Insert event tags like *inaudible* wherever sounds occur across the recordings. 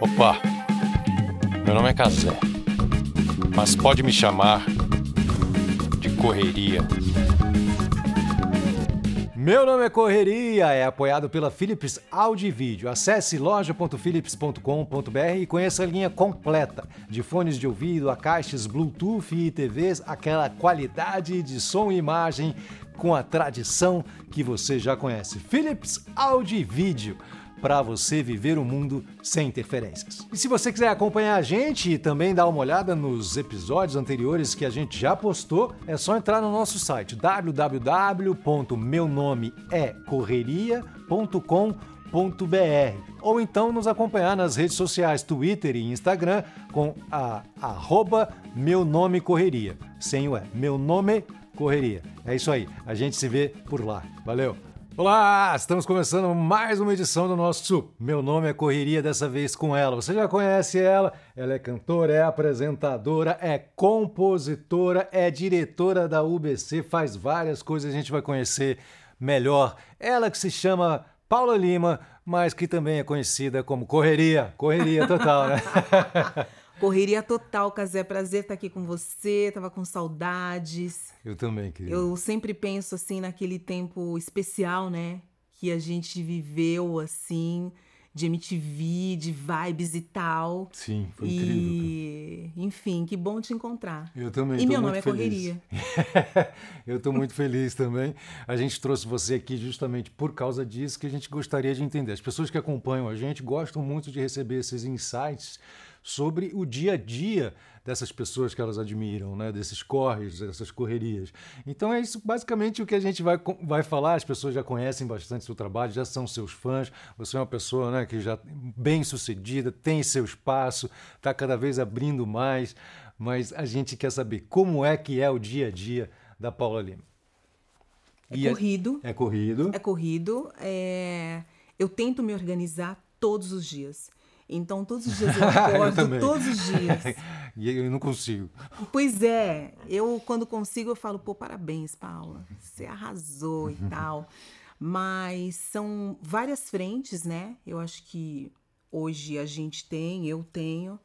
Opa, meu nome é Casé, mas pode me chamar de Correria. Meu nome é Correria, é apoiado pela Philips Audio e Vídeo. Acesse loja.philips.com.br e conheça a linha completa de fones de ouvido, a caixas Bluetooth e TVs, aquela qualidade de som e imagem com a tradição que você já conhece. Philips Audio e Vídeo para você viver um mundo sem interferências. E se você quiser acompanhar a gente e também dar uma olhada nos episódios anteriores que a gente já postou, é só entrar no nosso site www.meunomeecorreria.com.br ou então nos acompanhar nas redes sociais Twitter e Instagram com a arroba meu nome correria, sem o é, meu nome correria. É isso aí, a gente se vê por lá. Valeu! Olá, estamos começando mais uma edição do nosso Meu Nome é Correria, dessa vez com ela. Você já conhece ela, ela é cantora, é apresentadora, é compositora, é diretora da UBC, faz várias coisas, a gente vai conhecer melhor. Ela que se chama Paula Lima, mas que também é conhecida como Correria, Correria total, né? *laughs* Correria total, Casé. Prazer estar aqui com você. Tava com saudades. Eu também, querido. Eu sempre penso assim naquele tempo especial, né? Que a gente viveu assim, de MTV, de vibes e tal. Sim, foi e... incrível. Cara. Enfim, que bom te encontrar. Eu também. E meu nome é feliz. Correria. *laughs* Eu estou muito feliz também. A gente trouxe você aqui justamente por causa disso que a gente gostaria de entender. As pessoas que acompanham a gente gostam muito de receber esses insights sobre o dia a dia dessas pessoas que elas admiram, né? desses corres, dessas correrias. Então é isso basicamente o que a gente vai, vai falar. As pessoas já conhecem bastante seu trabalho, já são seus fãs. Você é uma pessoa né, que já bem sucedida, tem seu espaço, está cada vez abrindo mais. Mas a gente quer saber como é que é o dia a dia da Paula Lima. É corrido. É, é corrido. É corrido. É... Eu tento me organizar todos os dias. Então, todos os dias eu *laughs* acordo, eu todos os dias. *laughs* e eu não consigo. Pois é, eu quando consigo eu falo, pô, parabéns, Paula, você arrasou e tal. Mas são várias frentes, né? Eu acho que hoje a gente tem, eu tenho.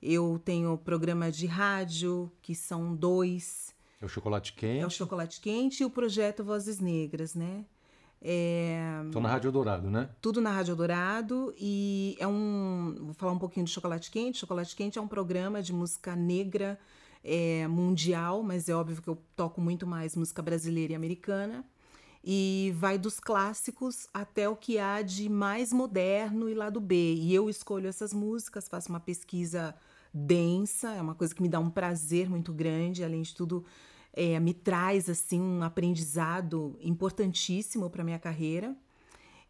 Eu tenho programa de rádio, que são dois. É o Chocolate Quente. É o Chocolate Quente e o projeto Vozes Negras, né? É... Na Rádio Dourado, né? Tudo na Rádio Dourado e é um. Vou falar um pouquinho de Chocolate Quente. Chocolate Quente é um programa de música negra é, mundial, mas é óbvio que eu toco muito mais música brasileira e americana. E vai dos clássicos até o que há de mais moderno e lado B. E eu escolho essas músicas, faço uma pesquisa densa, é uma coisa que me dá um prazer muito grande, além de tudo é, me traz assim um aprendizado importantíssimo para minha carreira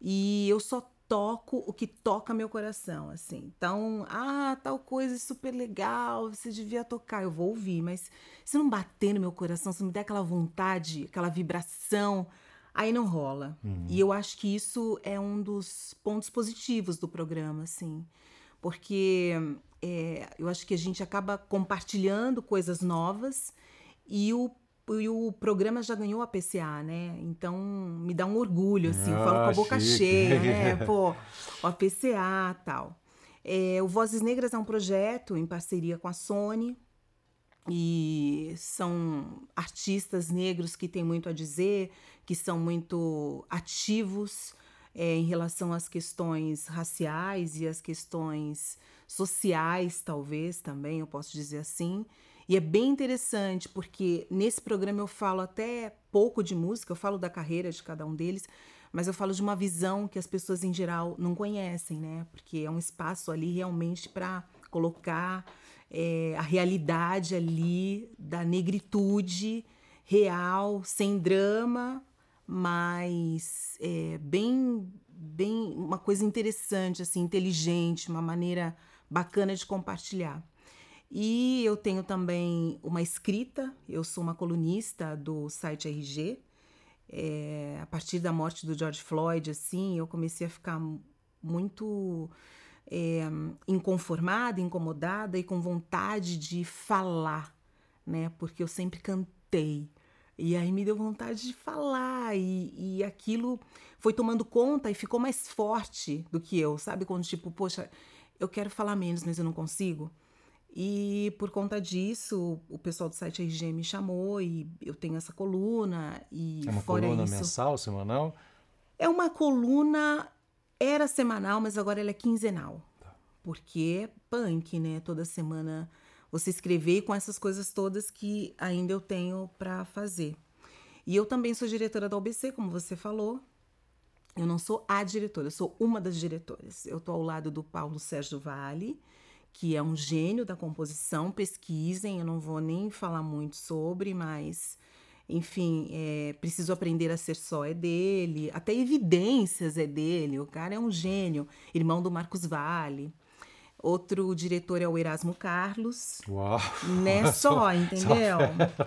e eu só toco o que toca meu coração, assim. Então, ah, tal coisa é super legal, você devia tocar, eu vou ouvir, mas se não bater no meu coração, se não me der aquela vontade, aquela vibração, aí não rola. Uhum. E eu acho que isso é um dos pontos positivos do programa, assim, porque é, eu acho que a gente acaba compartilhando coisas novas e o, e o programa já ganhou a PCA, né? Então me dá um orgulho, assim, ah, eu falo com a boca chique. cheia, né? *laughs* Pô, a PCA tal. É, o Vozes Negras é um projeto em parceria com a Sony, e são artistas negros que têm muito a dizer, que são muito ativos é, em relação às questões raciais e às questões sociais, talvez também, eu posso dizer assim. E é bem interessante porque nesse programa eu falo até pouco de música, eu falo da carreira de cada um deles, mas eu falo de uma visão que as pessoas em geral não conhecem, né? Porque é um espaço ali realmente para colocar é, a realidade ali da negritude real, sem drama, mas é, bem, bem uma coisa interessante, assim, inteligente, uma maneira bacana de compartilhar. E eu tenho também uma escrita, eu sou uma colunista do site RG. É, a partir da morte do George Floyd, assim, eu comecei a ficar muito é, inconformada, incomodada e com vontade de falar, né? Porque eu sempre cantei. E aí me deu vontade de falar, e, e aquilo foi tomando conta e ficou mais forte do que eu, sabe? Quando, tipo, poxa, eu quero falar menos, mas eu não consigo. E por conta disso, o pessoal do site RG me chamou e eu tenho essa coluna. E é uma coluna isso, mensal, semanal? É uma coluna, era semanal, mas agora ela é quinzenal. Porque é punk, né? Toda semana você escrever com essas coisas todas que ainda eu tenho para fazer. E eu também sou diretora da OBC, como você falou. Eu não sou a diretora, eu sou uma das diretoras. Eu estou ao lado do Paulo Sérgio Vale, que é um gênio da composição. Pesquisem, eu não vou nem falar muito sobre, mas enfim, é, preciso aprender a ser só é dele, até evidências é dele. O cara é um gênio, irmão do Marcos Vale. Outro diretor é o Erasmo Carlos. Uau! Né? *laughs* Só, entendeu?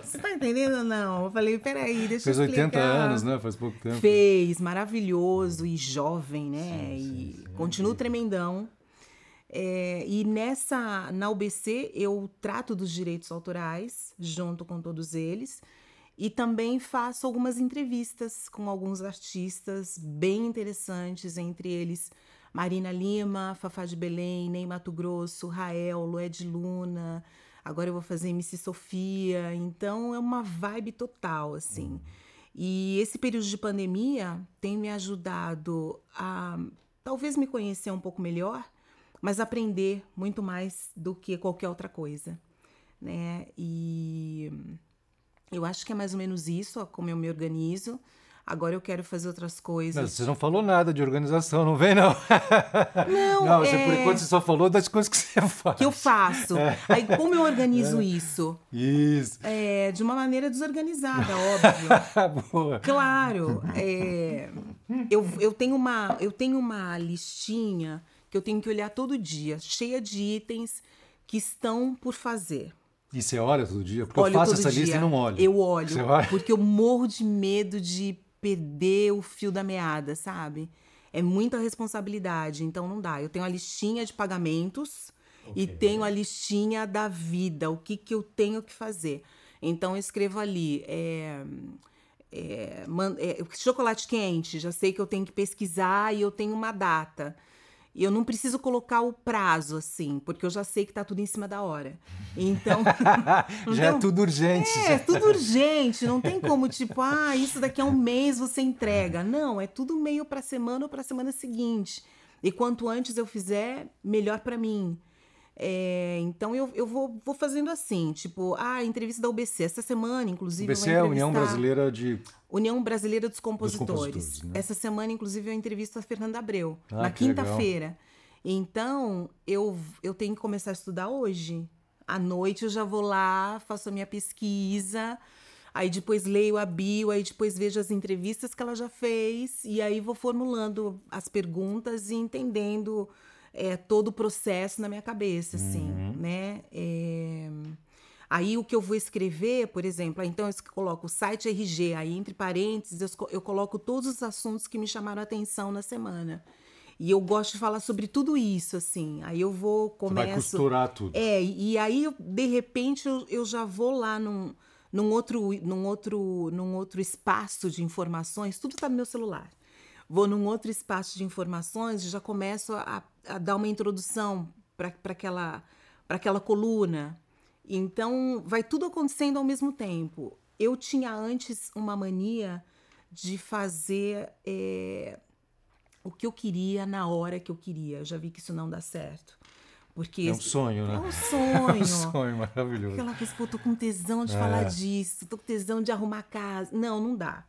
Você tá entendendo ou não? Eu falei, peraí, deixa Fez eu explicar. 80 anos, né? Faz pouco tempo. Fez, maravilhoso e jovem, né? Sim, sim, e sim. continua tremendão. É, e nessa, na UBC, eu trato dos direitos autorais, junto com todos eles. E também faço algumas entrevistas com alguns artistas bem interessantes, entre eles Marina Lima, Fafá de Belém, Ney Mato Grosso, Rael, Lued Luna. Agora eu vou fazer MC Sofia. Então é uma vibe total, assim. E esse período de pandemia tem me ajudado a talvez me conhecer um pouco melhor, mas aprender muito mais do que qualquer outra coisa, né? E eu acho que é mais ou menos isso, como eu me organizo. Agora eu quero fazer outras coisas. Mas você não falou nada de organização, não vem, não. Não, *laughs* Não, você, é... por enquanto você só falou das coisas que você faz. *laughs* que eu faço. Aí como eu organizo isso? Isso. É, de uma maneira desorganizada, óbvio. *laughs* Boa. Claro, é, eu, eu, tenho uma, eu tenho uma listinha que eu tenho que olhar todo dia, cheia de itens que estão por fazer. E você olha todo dia? Porque Olho eu faço essa dia. lista e não olho. Eu olho, porque eu morro de medo de perder o fio da meada, sabe? É muita responsabilidade, então não dá. Eu tenho a listinha de pagamentos e Ok. tenho a listinha da vida, o que, que eu tenho que fazer. Então eu escrevo ali, é, é, man- é, chocolate quente, já sei que eu tenho que pesquisar e eu tenho uma data. E eu não preciso colocar o prazo, assim, porque eu já sei que tá tudo em cima da hora. Então. *laughs* Já é tem- tudo urgente. é, tudo urgente, não tem como, tipo, ah, isso daqui a um mês você entrega. Não, é tudo meio pra semana ou pra semana seguinte. E quanto antes eu fizer, melhor pra mim. É, então eu, eu vou, vou fazendo assim, tipo, ah, entrevista da UBC. Essa semana, inclusive. eu BC vou é a União Brasileira de. União Brasileira dos Compositores. compositores, né? Essa semana, inclusive, eu entrevisto a Fernanda Abreu, Ah, na quinta-feira. Então, eu, eu tenho que começar a estudar hoje. À noite eu já vou lá, faço a minha pesquisa, aí depois leio a bio, aí depois vejo as entrevistas que ela já fez, e aí vou formulando as perguntas e entendendo é, todo o processo na minha cabeça, assim, Uhum. né? É... Aí o que eu vou escrever, por exemplo, então eu coloco o site RG, aí entre parênteses eu, coloco todos os assuntos que me chamaram a atenção na semana. E eu gosto de falar sobre tudo isso, assim. Aí eu vou, Você começo... vai costurar tudo. É, e aí, eu, de repente, eu, eu já vou lá num, num, outro, num, outro, num outro espaço de informações, tudo está no meu celular. Vou num outro espaço de informações e já começo a, a dar uma introdução para aquela, pra aquela coluna. Então, vai tudo acontecendo ao mesmo tempo. Eu tinha antes uma mania de fazer é, o que eu queria na hora que eu queria. Eu já vi que isso não dá certo. Porque É um sonho, é né? um *laughs* É sonho. um sonho maravilhoso. Aquela coisa, pô, tô com tesão de falar disso, tô com tesão de arrumar casa. Não, não dá.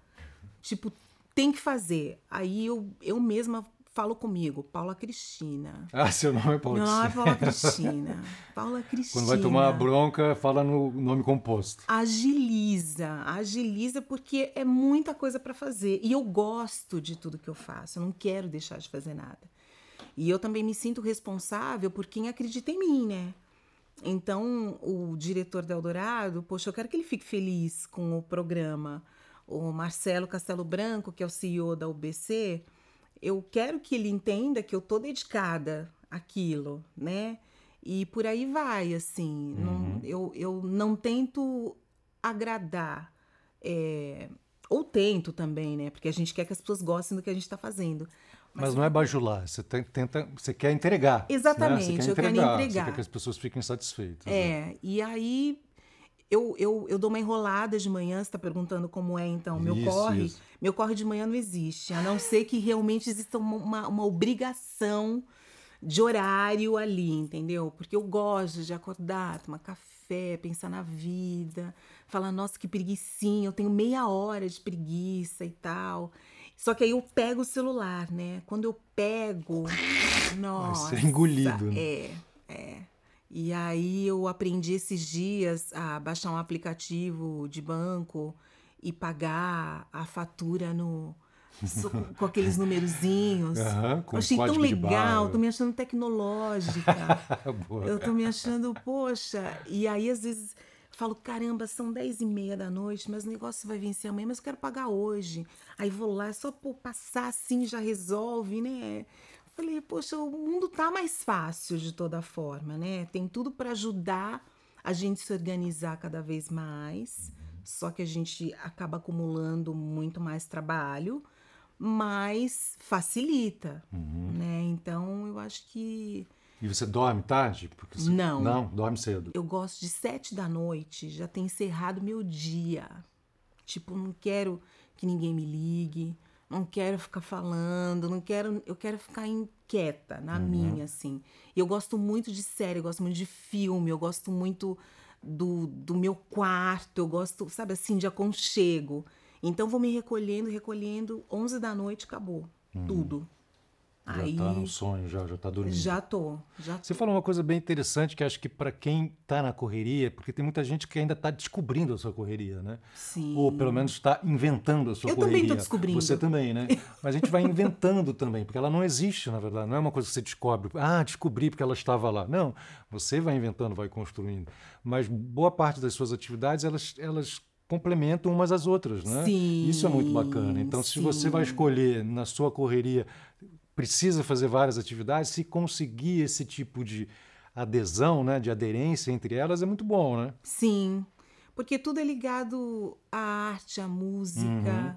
Tipo, tem que fazer. Aí eu, eu mesma falo comigo, Paula Cristina. Ah, seu nome é Paulo Meu nome é. Paula Cristina. Paula Cristina. Quando vai tomar bronca, fala no nome composto. Agiliza, agiliza porque é muita coisa para fazer. E eu gosto de tudo que eu faço, eu não quero deixar de fazer nada. E eu também me sinto responsável por quem acredita em mim, né? Então, o diretor da Eldorado, poxa, eu quero que ele fique feliz com o programa. O Marcelo Castelo Branco, que é o CEO da UBC, eu quero que ele entenda que eu tô dedicada àquilo, né? E por aí vai, assim. Não- eu, eu não tento agradar É, ou tento também, né? Porque a gente quer que as pessoas gostem do que a gente está fazendo. Mas, Mas, não é bajular, você tenta, você quer entregar. Exatamente, né? quer eu quero entregar. Você quer que as pessoas fiquem satisfeitas. É, né? e aí eu, eu, eu dou uma enrolada de manhã, você está perguntando como é, então, meu isso, corre. Isso. Meu corre de manhã não existe, a não ser que realmente exista uma, uma obrigação de horário ali, entendeu? Porque eu gosto de acordar, tomar café, pensar na vida, falar, nossa, que preguiçinha, eu tenho meia hora de preguiça e tal. Só que aí eu pego o celular, né? Quando eu pego, nossa, Vai ser engolido. Né? É, é. E aí eu aprendi esses dias a baixar um aplicativo de banco e pagar a fatura no com aqueles numerozinhos. *laughs* Uhum, eu achei tão legal, tô me achando tecnológica. *laughs* eu tô me achando, poxa. E aí, às vezes, falo, caramba, são dez e meia da noite, mas o negócio vai vencer amanhã, mas eu quero pagar hoje. Aí vou lá, só pô, passar assim já resolve, né? Falei, poxa, o mundo tá mais fácil de toda forma, né? Tem tudo para ajudar a gente se organizar cada vez mais. Só que a gente acaba acumulando muito mais trabalho, mas facilita, uhum. né? Então eu acho que e você dorme tarde? Porque você... Não. Não, dorme cedo. Eu gosto de sete da noite, já ter encerrado meu dia. Tipo, não quero que ninguém me ligue, não quero ficar falando, não quero, eu quero ficar inquieta na uhum. minha assim. E eu gosto muito de série, eu gosto muito de filme, eu gosto muito do, do meu quarto, eu gosto, sabe assim, de aconchego. Então vou me recolhendo, recolhendo, 11 da noite acabou uhum. tudo. Já Aí, tá no sonho, já, já tá dormindo. Já tô, já tô. Você falou uma coisa bem interessante que acho que para quem tá na correria, porque tem muita gente que ainda tá descobrindo a sua correria, né? Sim. Ou pelo menos está inventando a sua Eu correria. também tô descobrindo. Você também, né? *laughs* Mas a gente vai inventando também, porque ela não existe, na verdade. Não é uma coisa que você descobre. Ah, descobri porque ela estava lá. Não, você vai inventando, vai construindo. Mas boa parte das suas atividades, elas, elas complementam umas às outras, né? Sim, Isso é muito bacana. Então, se você vai escolher na sua correria precisa fazer várias atividades, se conseguir esse tipo de adesão, né, de aderência entre elas, é muito bom, né? Sim, porque tudo é ligado à arte, à música. Uhum.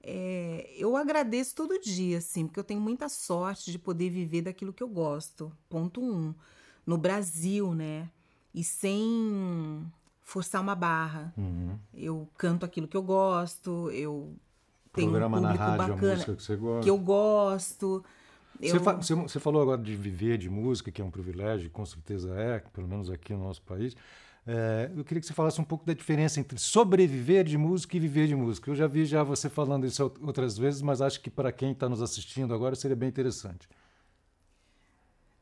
É, eu agradeço todo dia, assim, porque eu tenho muita sorte de poder viver daquilo que eu gosto. Ponto um. No Brasil, né? E sem forçar uma barra. Uhum. Eu canto aquilo que eu gosto, eu tenho Programa um na público rádio, a bacana música que você gosta. que eu gosto. Você, Eu- você- você falou agora de viver de música, que é um privilégio, com certeza é, pelo menos aqui no nosso país. É, eu queria que você falasse um pouco da diferença entre sobreviver de música e viver de música. Eu já vi já você falando isso out- outras vezes, mas acho que para quem está nos assistindo agora seria bem interessante.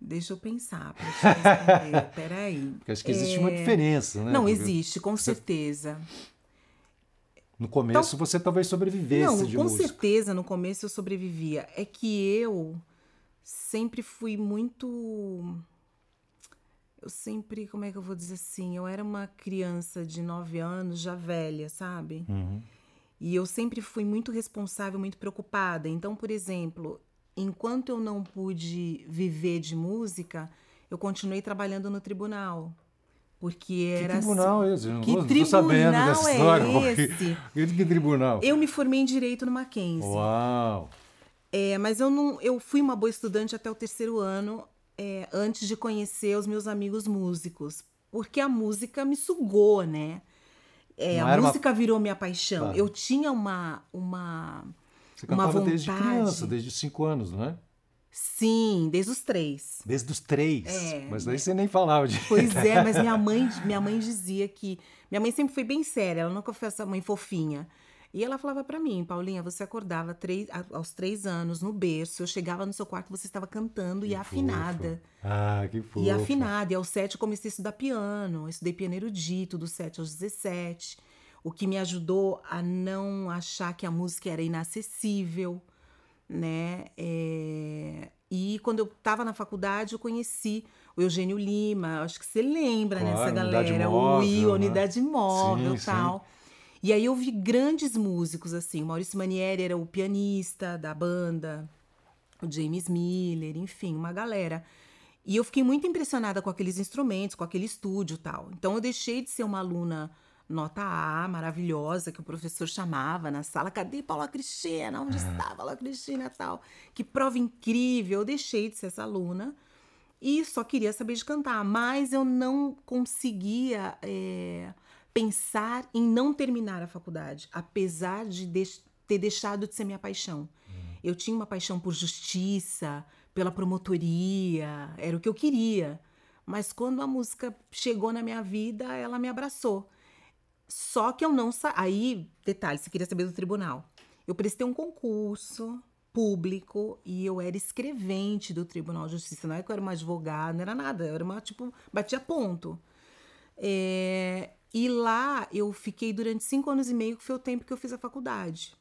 Deixa eu pensar pra te responder. *laughs* Peraí. Porque acho que existe uma É, diferença, né? Não, existe, com certeza. No começo você talvez sobrevivesse Não, de com música. certeza no começo eu sobrevivia. É que eu sempre fui muito. Eu sempre, como é que eu vou dizer assim? Eu era uma criança de 9 anos, já velha, sabe? Uhum. E eu sempre fui muito responsável, muito preocupada. Então, por exemplo, enquanto eu não pude viver de música, eu continuei trabalhando no tribunal. Porque Que era tribunal assim, é esse? Eu que não tô sabendo tribunal dessa é história. porque- esse? Que tribunal? Eu me formei em direito no Mackenzie. Uau! É, mas eu não, eu fui uma boa estudante até o terceiro ano, é, antes de conhecer os meus amigos músicos, porque a música me sugou, né? É, a era uma- música virou minha paixão. Claro. Eu tinha uma, uma, Você uma cantava vontade. desde criança, desde cinco anos, não é? Sim, desde os três. Desde os três. É, Mas daí você nem falava de. Pois é, *laughs* mas minha mãe, minha mãe dizia que. Minha mãe sempre foi bem séria, ela nunca foi essa mãe fofinha. E ela falava pra mim, Paulinha, você acordava três, aos três anos no berço, eu chegava no seu quarto, você estava cantando e Que afinada. fofa. Ah, que fofo. E afinada. E aos sete eu comecei a estudar piano. Eu estudei piano erudito, dos sete aos 17. O que me ajudou a não achar que a música era inacessível, né? É, E quando eu estava na faculdade, eu conheci o Eugênio Lima. Acho que você lembra Claro, nessa Unidade galera. Móvel, o I, né? Unidade Móvel Sim, tal. E aí eu vi grandes músicos, assim. O Maurício Manieri era o pianista da banda o James Miller, enfim, uma galera. E eu fiquei muito impressionada com aqueles instrumentos, com aquele estúdio e tal. Então eu deixei de ser uma aluna nota A, maravilhosa, que o professor chamava na sala. Cadê Paula Cristina? Onde está Paula Cristina tal? Que prova incrível. Eu deixei de ser essa aluna e só queria saber de cantar, mas eu não conseguia é, pensar em não terminar a faculdade, apesar de, de ter deixado de ser minha paixão. Eu tinha uma paixão por justiça, pela promotoria, era o que eu queria. Mas quando a música chegou na minha vida, ela me abraçou. Só que eu não sa... Aí, detalhe, você queria saber do tribunal. Eu prestei um concurso público e eu era escrevente do Tribunal de Justiça. Não é que eu era uma advogada, não era nada. Eu era uma, tipo, batia ponto. É... E lá eu fiquei durante cinco anos e meio, que foi o tempo que eu fiz a faculdade.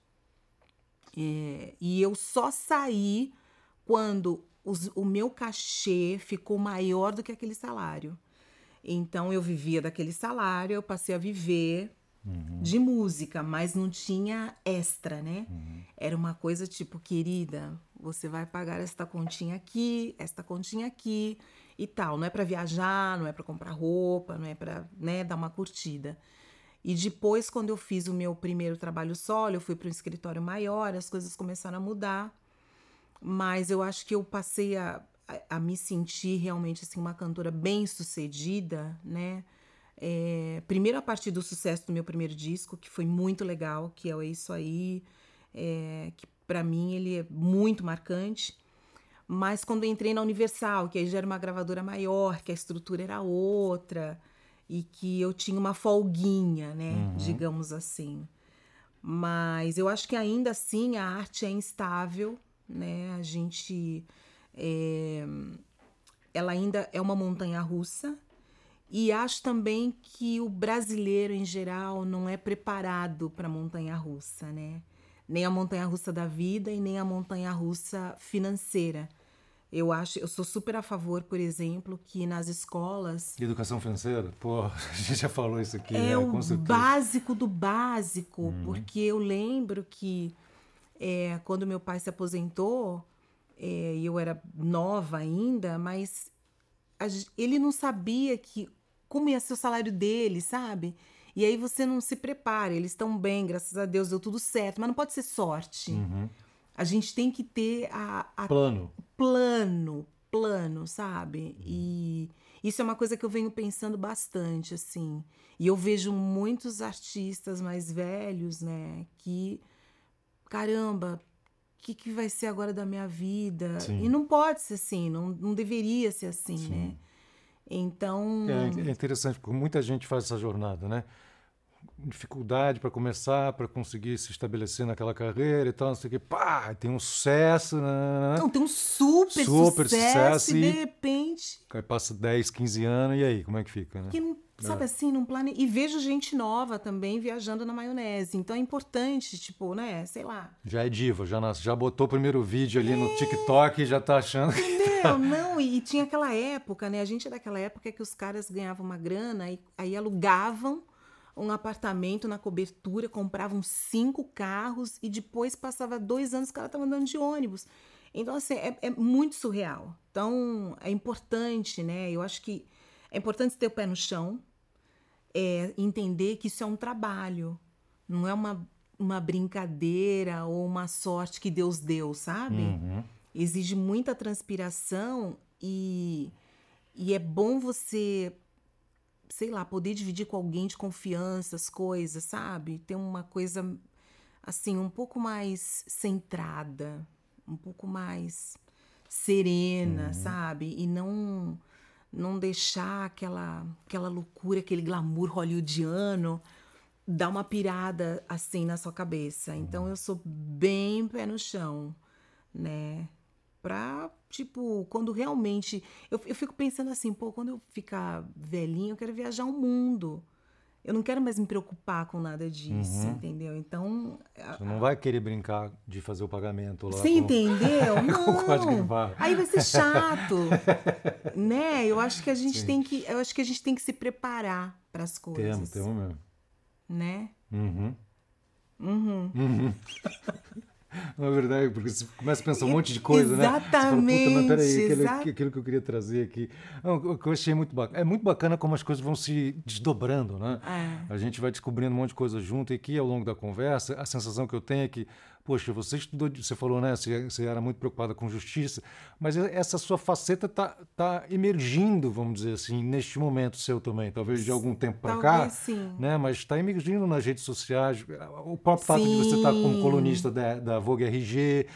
É... E eu só saí quando os, o meu cachê ficou maior do que aquele salário. Então eu vivia daquele salário, eu passei a viver uhum. de música, mas não tinha extra, né? Uhum. Era uma coisa tipo, querida, você vai pagar esta continha aqui, esta continha aqui e tal. Não é para viajar, não é para comprar roupa, não é para né, dar uma curtida. E depois, quando eu fiz o meu primeiro trabalho solo, eu fui para um escritório maior, as coisas começaram a mudar. Mas eu acho que eu passei a, a, me sentir realmente assim uma cantora bem sucedida, né? É, primeiro a partir do sucesso do meu primeiro disco, que foi muito legal, que é isso aí, é, que para mim ele é muito marcante. Mas quando entrei na Universal, que aí já era uma gravadora maior, que a estrutura era outra e que eu tinha uma folguinha, né, uhum. digamos assim. Mas eu acho que ainda assim a arte é instável, né? A gente é, ela ainda é uma montanha russa. E acho também que o brasileiro, em geral, não é preparado para a montanha russa, né? Nem a montanha russa da vida e nem a montanha russa financeira. Eu acho, eu sou super a favor, por exemplo, que nas escolas. Educação financeira? Pô, *laughs* a gente já falou isso aqui. É, é o básico do básico, uhum. porque eu lembro que é, quando meu pai se aposentou, é, eu era nova ainda, mas a, ele não sabia que como ia ser o salário dele, sabe? E aí você não se prepara. Eles estão bem, graças a Deus, deu tudo certo, mas não pode ser sorte. Uhum. A gente tem que ter a, a, plano, plano, plano, sabe? Uhum. E isso é uma coisa que eu venho pensando bastante, assim. E eu vejo muitos artistas mais velhos, né, que caramba, que, que vai ser agora da minha vida? Sim. E não pode ser assim, não, não deveria ser assim, Sim. né? Então. É, é, interessante, porque muita gente faz essa jornada, né? Dificuldade para começar, para conseguir se estabelecer naquela carreira e tal, não sei o que, pá, tem um sucesso. Né? né, né. Não, tem um super, super sucesso, sucesso e, e de repente. Aí passa 10, 15 anos, e aí, como é que fica? Né? Que não Sabe é. assim, num plane... E vejo gente nova também viajando na maionese. Então é importante, tipo, né? Sei lá. Já é diva, já, nas... já botou o primeiro vídeo ali é... no TikTok e já tá achando. Entendeu? *laughs* Não, e, tinha aquela época, né? A gente é daquela época que os caras ganhavam uma grana e aí alugavam um apartamento na cobertura, compravam cinco carros e depois passava dois anos os caras estavam andando de ônibus. Então, assim, é, é muito surreal. Então, é importante, né? Eu acho que é importante ter o pé no chão, é entender que isso é um trabalho, não é uma, uma brincadeira ou uma sorte que Deus deu, sabe? Uhum. Exige muita transpiração e, e é bom você, sei lá, poder dividir com alguém de confiança as coisas, sabe? Ter uma coisa assim, um pouco mais centrada, um pouco mais serena, uhum. sabe? E não não deixar aquela, aquela loucura, aquele glamour hollywoodiano dar uma pirada assim na sua cabeça. Então eu sou bem pé no chão, né? Pra, tipo, quando realmente. Eu, eu fico pensando assim, pô, quando eu ficar velhinho, eu quero viajar o mundo eu não quero mais me preocupar com nada disso, uhum. entendeu? Então. Você não vai querer brincar de fazer o pagamento lá. Você com... entendeu? *laughs* Não. Aí vai ser chato. *laughs* né? Eu acho que a gente Sim. tem que. Eu acho que a gente tem que se preparar para as coisas. Temos, temos mesmo. Né? Uhum. Uhum. uhum. *laughs* *laughs* Não é verdade, porque você começa a pensar um monte de coisa, Exatamente, né? Você fala, puta, mas peraí, aquilo, aquilo que eu queria trazer aqui. Não, o que eu achei muito bacana. É muito bacana como as coisas vão se desdobrando, né? É. A gente vai descobrindo um monte de coisa junto e aqui ao longo da conversa, a sensação que eu tenho é que, poxa, você estudou, você falou, né? Você, você era muito preocupada com justiça, mas essa sua faceta tá, tá emergindo, vamos dizer assim, neste momento seu também, talvez de algum tempo para cá, sim. né? Mas está emergindo nas redes sociais. O próprio fato de você estar como Sim. colunista da, da Vogue RG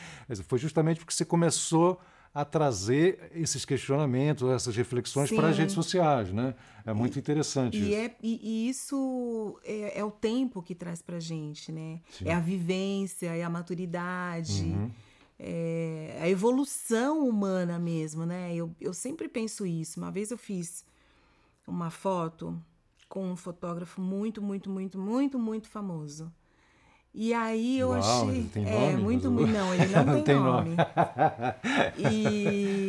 foi justamente porque você começou a trazer esses questionamentos, essas reflexões para as Sim. redes sociais, né? É muito interessante E, isso. é, e, e isso é, é o tempo que traz pra gente, né? Sim. É a vivência, é a maturidade, Uhum. é a evolução humana mesmo, né? Eu, eu sempre penso isso. Uma vez eu fiz uma foto com um fotógrafo muito, muito, muito, muito, muito famoso. E aí eu Uau, achei. ele tem é, nome? muito, Mas- muito. Não, ele *laughs* não, Não tem, tem nome. nome. E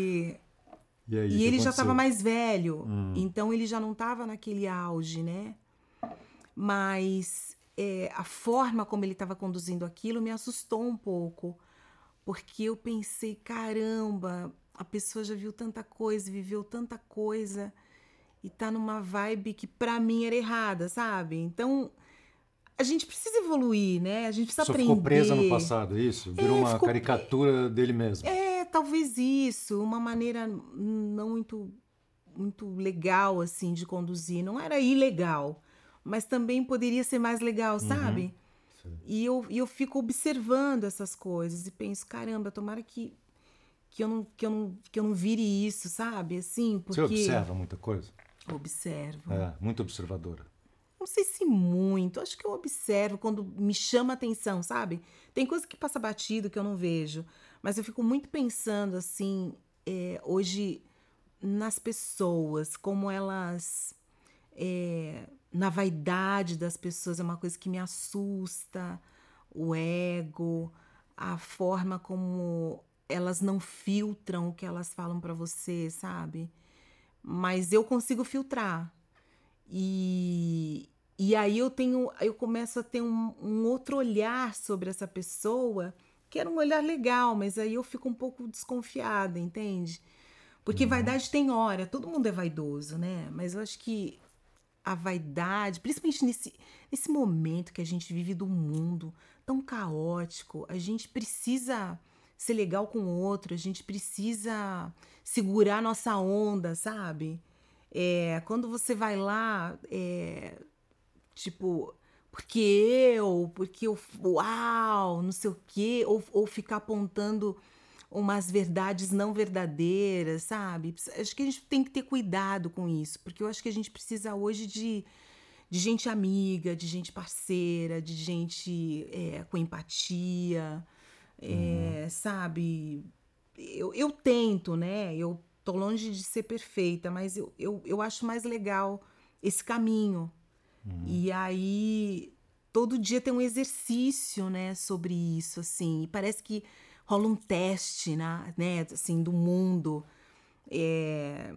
E, aí, e ele aconteceu? já Hum. estava mais velho, então ele já não estava naquele auge, né? Mas é, a forma como ele estava conduzindo aquilo me assustou um pouco, porque eu pensei, caramba, a pessoa já viu tanta coisa, viveu tanta coisa e tá numa vibe que pra mim era errada, sabe? Então a gente precisa evoluir, né? A gente precisa Só aprender. ficou presa no passado, é isso? Virou É, uma ficou- caricatura dele mesmo. É, talvez isso, uma maneira não muito muito legal assim de conduzir. Não era ilegal, mas também poderia ser mais legal, sabe? Sim. E eu, eu fico observando essas coisas e penso, caramba, tomara que que eu não que eu não que eu não vire isso, sabe? Assim, porque Você observa muita coisa? observo. É, muito observadora. Não sei se muito, acho que eu observo quando me chama atenção, sabe? Tem coisa que passa batido que eu não vejo, mas eu fico muito pensando assim, é, hoje nas pessoas, como elas. é, na vaidade das pessoas é uma coisa que me assusta, o ego, a forma como elas não filtram o que elas falam pra você, sabe? Mas eu consigo filtrar. E, e aí eu tenho, eu começo a ter um, um outro olhar sobre essa pessoa, que era um olhar legal, mas aí eu fico um pouco desconfiada, entende? Porque vaidade tem hora, todo mundo é vaidoso, né? Mas eu acho que a vaidade, principalmente nesse, nesse momento que a gente vive do mundo tão caótico, a gente precisa ser legal com o outro, a gente precisa segurar nossa onda, sabe? É, quando você vai lá, é, tipo, porque eu, porque eu, uau, não sei o quê, ou, ou ficar apontando umas verdades não verdadeiras, sabe? Acho que a gente tem que ter cuidado com isso, porque eu acho que a gente precisa hoje de, de gente amiga, de gente parceira, de gente é, com empatia, é, sabe? Eu, eu tento, né? Eu tô longe de ser perfeita, mas eu, eu, eu acho mais legal esse caminho. E aí, todo dia tem um exercício, né, sobre isso, assim. E parece que rola um teste, né, né assim, do mundo. É...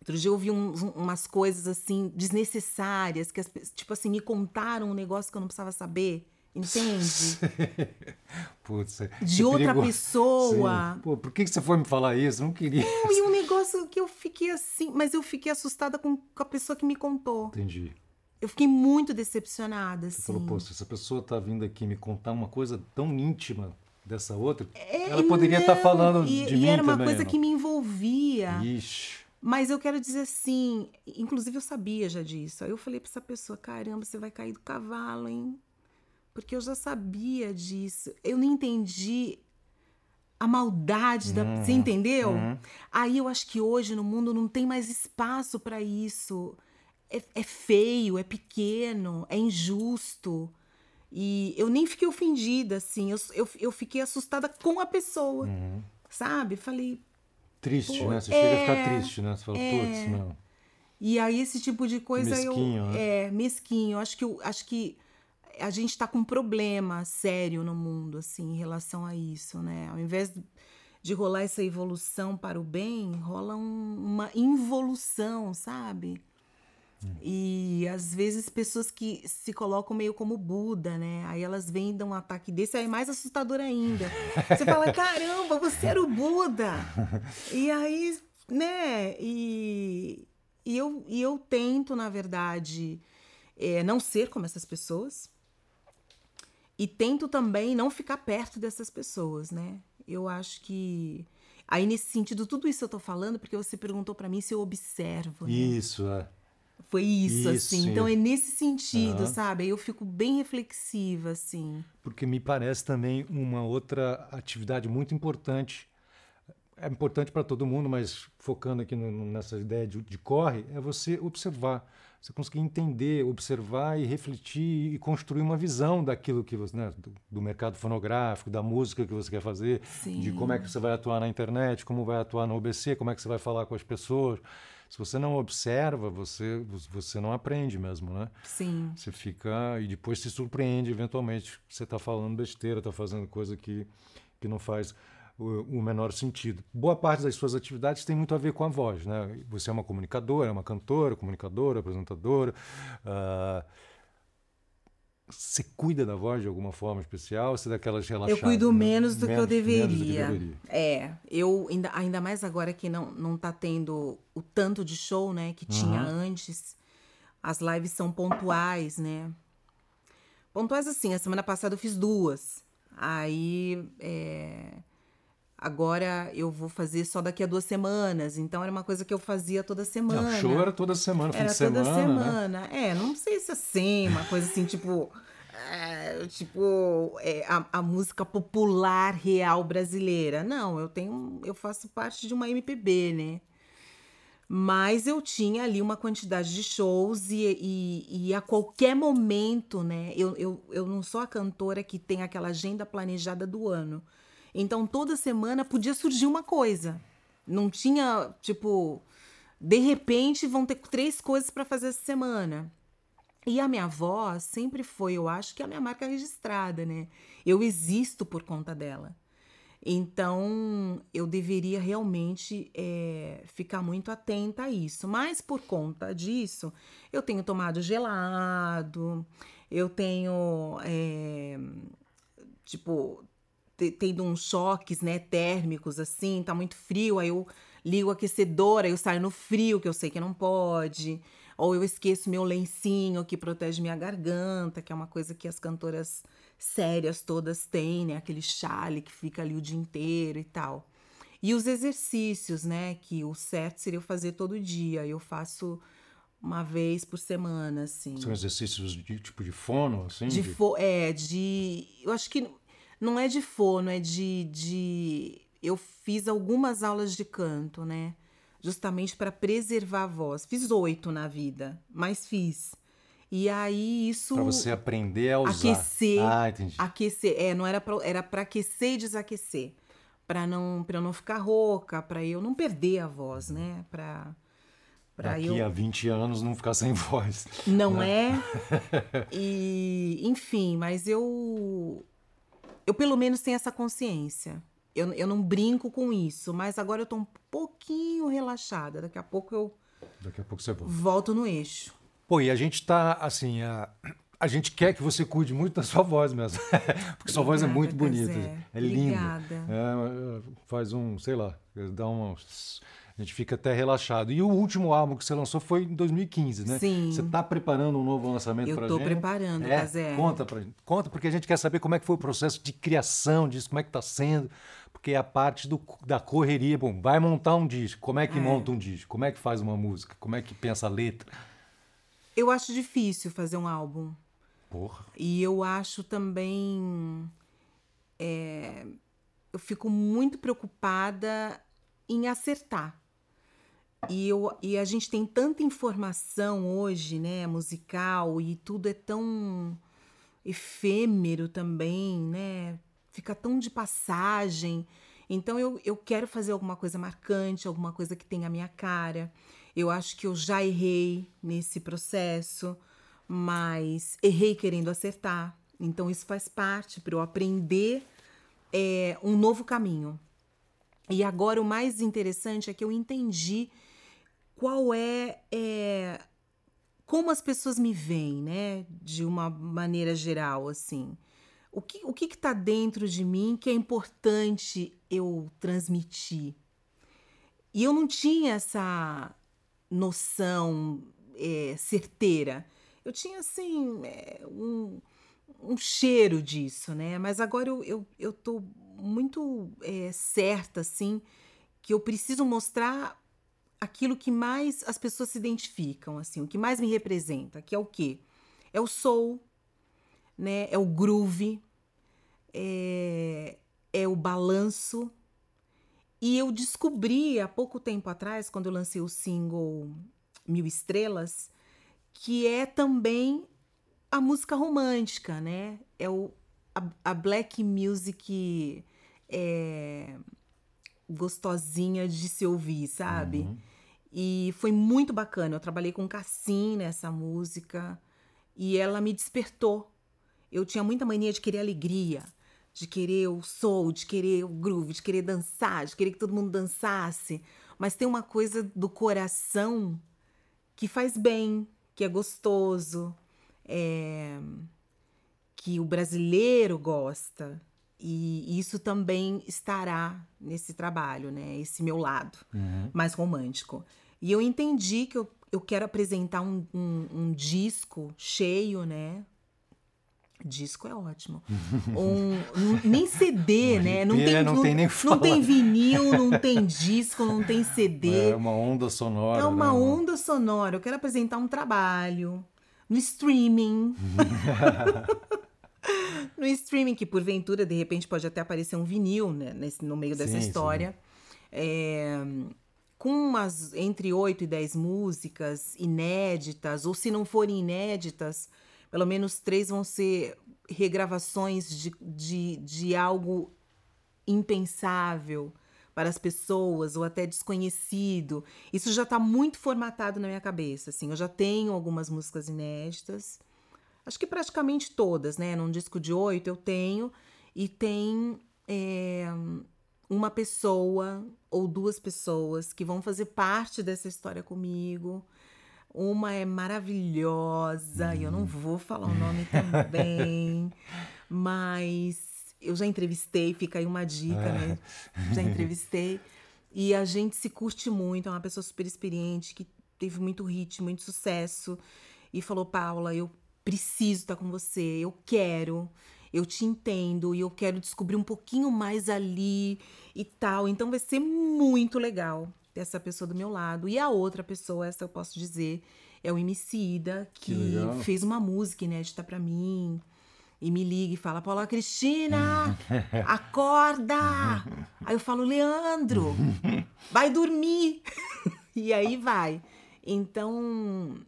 Outro dia eu ouvi um, umas coisas, assim, desnecessárias, que, as, tipo assim, me contaram um negócio que eu não precisava saber. Entende? *laughs* Putz, é- De outra perigo- pessoa. Sim. Pô, por que que você foi me falar isso? Não queria. Não, e um negócio que eu fiquei assim, mas eu fiquei assustada com, com a pessoa que me contou. Entendi. Eu fiquei muito decepcionada, Você assim. falou, pô, se essa pessoa tá vindo aqui me contar uma coisa tão íntima dessa outra, É, ela poderia estar não, falando e, de e mim era uma também, coisa não? que me envolvia. Ixi. Mas eu quero dizer assim, inclusive eu sabia já disso. Aí eu falei pra essa pessoa, caramba, você vai cair do cavalo, hein? Porque eu já sabia disso. Eu não entendi a maldade da. Você entendeu? uhum. Aí eu acho que hoje no mundo não tem mais espaço pra isso. É, é feio, é pequeno, é injusto. E eu nem fiquei ofendida, assim. Eu, eu, eu fiquei assustada com a pessoa. Uhum. Sabe? Falei, Triste, né? Você chega a ficar é, triste, né? Você fala, putz, não. E aí esse tipo de coisa Mesquinho, eu né? é mesquinho. Acho que eu, acho que a gente tá com um problema sério no mundo assim em relação a isso, né? Ao invés de rolar essa evolução para o bem, rola um- uma involução, sabe? E às vezes pessoas que se colocam meio como Buda, né? Aí elas vêm dão um ataque desse, aí é mais assustador ainda. Você fala, *laughs* caramba, você era o Buda! E aí, né? E, e, eu, e eu tento, na verdade, é, não ser como essas pessoas. E tento também não ficar perto dessas pessoas, né? Eu acho que. Aí, nesse sentido, tudo isso eu tô falando porque você perguntou para mim se eu observo. Né? Isso, é. Foi isso, isso assim. Então é nesse sentido, uhum. sabe? Eu fico bem reflexiva, assim. Porque me parece também uma outra atividade muito importante. É importante para todo mundo, mas focando aqui no, nessa ideia de, de corre, é você observar. Você conseguir entender, observar e refletir e construir uma visão daquilo que você, né, do, do mercado fonográfico, da música que você quer fazer, Sim. de como é que você vai atuar na internet, como vai atuar no OBC, como é que você vai falar com as pessoas. Se você não observa, você, você não aprende mesmo, né? Sim. Você fica e depois se surpreende eventualmente. Você está falando besteira, está fazendo coisa que, que não faz o, menor sentido. Boa parte das suas atividades tem muito a ver com a voz, né? Você é uma comunicadora, é uma cantora, comunicadora, apresentadora. Uh, você cuida da voz de alguma forma especial? Você dá aquelas relaxadas? Eu cuido né? menos do menos, que eu deveria. Que deveria. É, eu ainda, ainda mais agora que não não tá tendo o tanto de show, né, que tinha uhum. antes. As lives são pontuais, né? Pontuais assim, a semana passada eu fiz duas. Aí é, Agora eu vou fazer só daqui a duas semanas. Então era uma coisa que eu fazia toda semana. Não, show era toda semana, fim era de semana. Toda semana. Né? É, não sei se é assim, uma coisa assim, *laughs* tipo. É, tipo, é, a, a, música popular real brasileira. Não, eu tenho. Eu faço parte de uma MPB, né? Mas eu tinha ali uma quantidade de shows e, e, e, a qualquer momento, né? Eu, eu, eu não sou a cantora que tem aquela agenda planejada do ano. Então toda semana podia surgir uma coisa. Não tinha, tipo, de repente vão ter três coisas para fazer essa semana. E a minha voz sempre foi, eu acho que a minha marca registrada, né? Eu existo por conta dela. Então, eu deveria realmente é, ficar muito atenta a isso. Mas por conta disso, eu tenho tomado gelado, eu tenho, é, tipo, tendo uns choques, né, térmicos, assim, tá muito frio, aí eu ligo o aquecedor, aí eu saio no frio, que eu sei que não pode. Ou eu esqueço meu lencinho que protege minha garganta, que é uma coisa que as cantoras sérias todas têm, né? Aquele chale que fica ali o dia inteiro e tal. E os exercícios, né? Que o certo seria eu fazer todo dia. Eu faço uma vez por semana, assim. São exercícios de tipo de fono, assim? De, fo é, de. Eu acho que não é de fono, é de, de. Eu fiz algumas aulas de canto, né? Justamente para preservar a voz. Fiz oito na vida, mas fiz. E aí isso. Para você aprender a usar. Aquecer. Ah, entendi. Aquecer. É, não era pra, era para aquecer e desaquecer. Para não, pra eu não ficar rouca, para eu não perder a voz, né? Para. Daqui eu... a 20 anos não ficar sem *laughs* voz. Não né? é? *laughs* E, enfim, mas eu eu pelo menos tenho essa consciência. Eu, eu não brinco com isso, mas agora eu tô um pouquinho relaxada. Daqui a pouco eu. Daqui a pouco você volta. Volto no eixo. Pô, e a gente tá, assim, a, a gente quer que você cuide muito da sua voz mesmo. *laughs* Porque Obrigada, sua voz é muito bonita. É, é linda. É, faz um, sei lá, dá uns a gente fica até relaxado. E o último álbum que você lançou foi em 2015, né? Sim. Você está preparando um novo lançamento para gente? Eu estou preparando, é? Cazé. Conta pra gente. Conta, porque a gente quer saber como é que foi o processo de criação disso, como é que está sendo, porque é a parte do, da correria. Bom, vai montar um disco. Como é que é. monta um disco? Como é que faz uma música? Como é que pensa a letra? Eu acho difícil fazer um álbum. Porra. E eu acho também. É, eu fico muito preocupada em acertar. E, eu, e a gente tem tanta informação hoje, né, musical, e tudo é tão efêmero também, né? Fica tão de passagem. Então eu, eu quero fazer alguma coisa marcante, alguma coisa que tenha a minha cara. Eu acho que eu já errei nesse processo, mas errei querendo acertar. Então isso faz parte para eu aprender é, um novo caminho. E agora o mais interessante é que eu entendi qual é, é como as pessoas me veem, né? De uma maneira geral, assim. O que o que está dentro de mim que é importante eu transmitir? E eu não tinha essa noção é, certeira. Eu tinha, assim, é, um, um cheiro disso, né? Mas agora eu, eu, eu tô muito é, certa, assim, que eu preciso mostrar aquilo que mais as pessoas se identificam, assim, o que mais me representa, que é o quê? É o soul, né? É o groove, é, é o balanço. E eu descobri há pouco tempo atrás, quando eu lancei o single Mil Estrelas, que é também a música romântica, né? É o, a, a black music é, gostosinha de se ouvir, sabe? Uhum. E foi muito bacana. Eu trabalhei com Cassim nessa música e ela me despertou. Eu tinha muita mania de querer alegria, de querer o soul, de querer o groove, de querer dançar, de querer que todo mundo dançasse. Mas tem uma coisa do coração que faz bem, que é gostoso, é... que o brasileiro gosta. E isso também estará nesse trabalho, né? Esse meu lado uhum. mais romântico. E eu entendi que eu, eu quero apresentar um, um, um disco cheio, né? Disco é ótimo. *laughs* Um, nem CD, né? Não tem, não, não, tem nem Não tem vinil, não tem disco, não tem CD. É uma onda sonora. É uma né? onda sonora. Eu quero apresentar um trabalho no streaming. *laughs* no streaming, que porventura, de repente, pode até aparecer um vinil né, nesse, no meio dessa sim, história. É, com umas entre 8 e 10 músicas inéditas, ou se não forem inéditas, pelo menos três vão ser regravações de, de, de algo impensável para as pessoas ou até desconhecido. Isso já está muito formatado na minha cabeça. Assim, eu já tenho algumas músicas inéditas acho que praticamente todas, né? Num disco de oito eu tenho, e tem é, uma pessoa ou duas pessoas que vão fazer parte dessa história comigo. Uma é maravilhosa, e eu não vou falar o nome também, *laughs* mas eu já entrevistei, fica aí uma dica, é. né? Já *laughs* entrevistei. E a gente se curte muito, é uma pessoa super experiente, que teve muito hit, muito sucesso. E falou, Paula, eu preciso estar com você, eu quero, eu te entendo e eu quero descobrir um pouquinho mais ali e tal. Então vai ser muito legal ter essa pessoa do meu lado. E a outra pessoa, essa eu posso dizer, é o Emicida, que, que fez uma música inédita para mim. E me liga e fala, Paula Cristina, *laughs* acorda! Aí eu falo, Leandro, *laughs* vai dormir! *laughs* e aí vai. Então,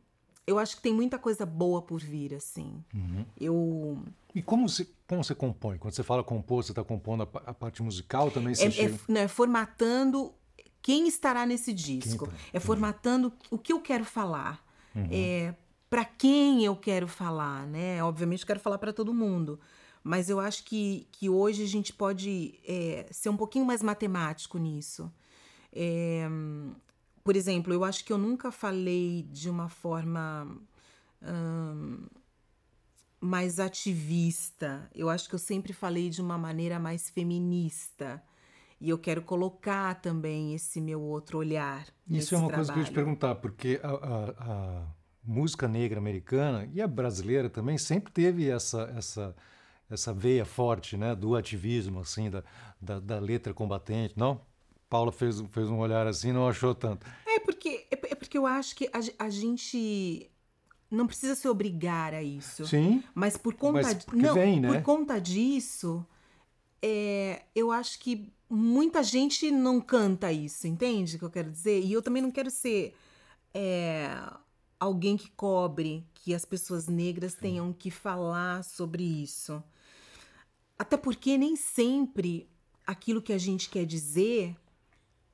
eu acho que tem muita coisa boa por vir, assim. Uhum. Eu. E como você, como você compõe? Quando você fala compor, você está compondo a, a, parte musical também? Você é, chega... é, né, formatando quem estará nesse disco. Tá? É formatando uhum. o que eu quero falar. Uhum. É, para quem eu quero falar, né? Obviamente, eu quero falar para todo mundo. Mas eu acho que, que hoje a gente pode é, ser um pouquinho mais matemático nisso. É, por exemplo, eu acho que eu nunca falei de uma forma hum, mais ativista. Eu acho que eu sempre falei de uma maneira mais feminista. E eu quero colocar também esse meu outro olhar. Isso é uma trabalho. coisa que eu ia te perguntar, porque a, a, a, música negra americana e a brasileira também sempre teve essa, essa, essa veia forte né, do ativismo, assim, da, da, da letra combatente, não? Paula fez, fez um olhar assim não achou tanto. É porque, é, é porque eu acho que a, a gente não precisa se obrigar a isso. Sim. Mas por conta, mas não, vem, né? por conta disso, é, eu acho que muita gente não canta isso, entende o que eu quero dizer? E eu também não quero ser é, alguém que cobre que as pessoas negras Sim. tenham que falar sobre isso. Até porque nem sempre aquilo que a gente quer dizer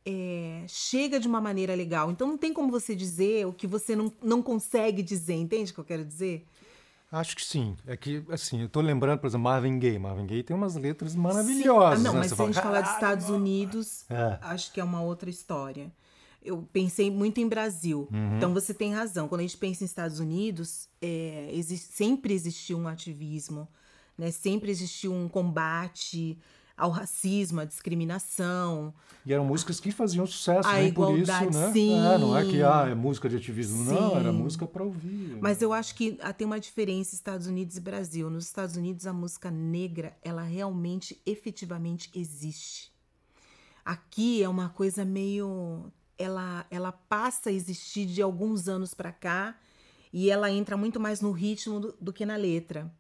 é, chega de uma maneira legal. Então não tem como você dizer o que você não, não consegue dizer, entende o que eu quero dizer? Acho que sim. É que, assim, eu tô lembrando, por exemplo, Marvin Gaye. Marvin Gaye tem umas letras maravilhosas. Ah, não, né? mas você se a gente falar dos Estados Unidos, é. acho que é uma outra história. eu pensei muito em Brasil. Uhum. Então você tem razão. Quando a gente pensa em Estados Unidos, é, exi- sempre existiu um ativismo, né? Sempre existiu um combate ao racismo, à discriminação. E eram músicas que faziam sucesso, nem por isso, né? sim. É, não é que ah, é música de ativismo, não, era Sim. música para ouvir. Mas eu acho que ah, tem uma diferença Estados Unidos e Brasil. Nos Estados Unidos, a música negra, ela realmente, efetivamente existe. Aqui é uma coisa meio. Ela, ela passa a existir de alguns anos pra cá e ela entra muito mais no ritmo do, do que na letra.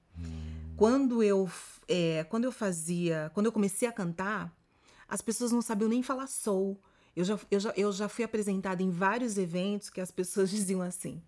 Quando eu, é, quando eu fazia. Quando eu comecei a cantar, as pessoas não sabiam nem falar soul. Eu já, eu, já, eu já fui apresentada em vários eventos que as pessoas *laughs* diziam assim: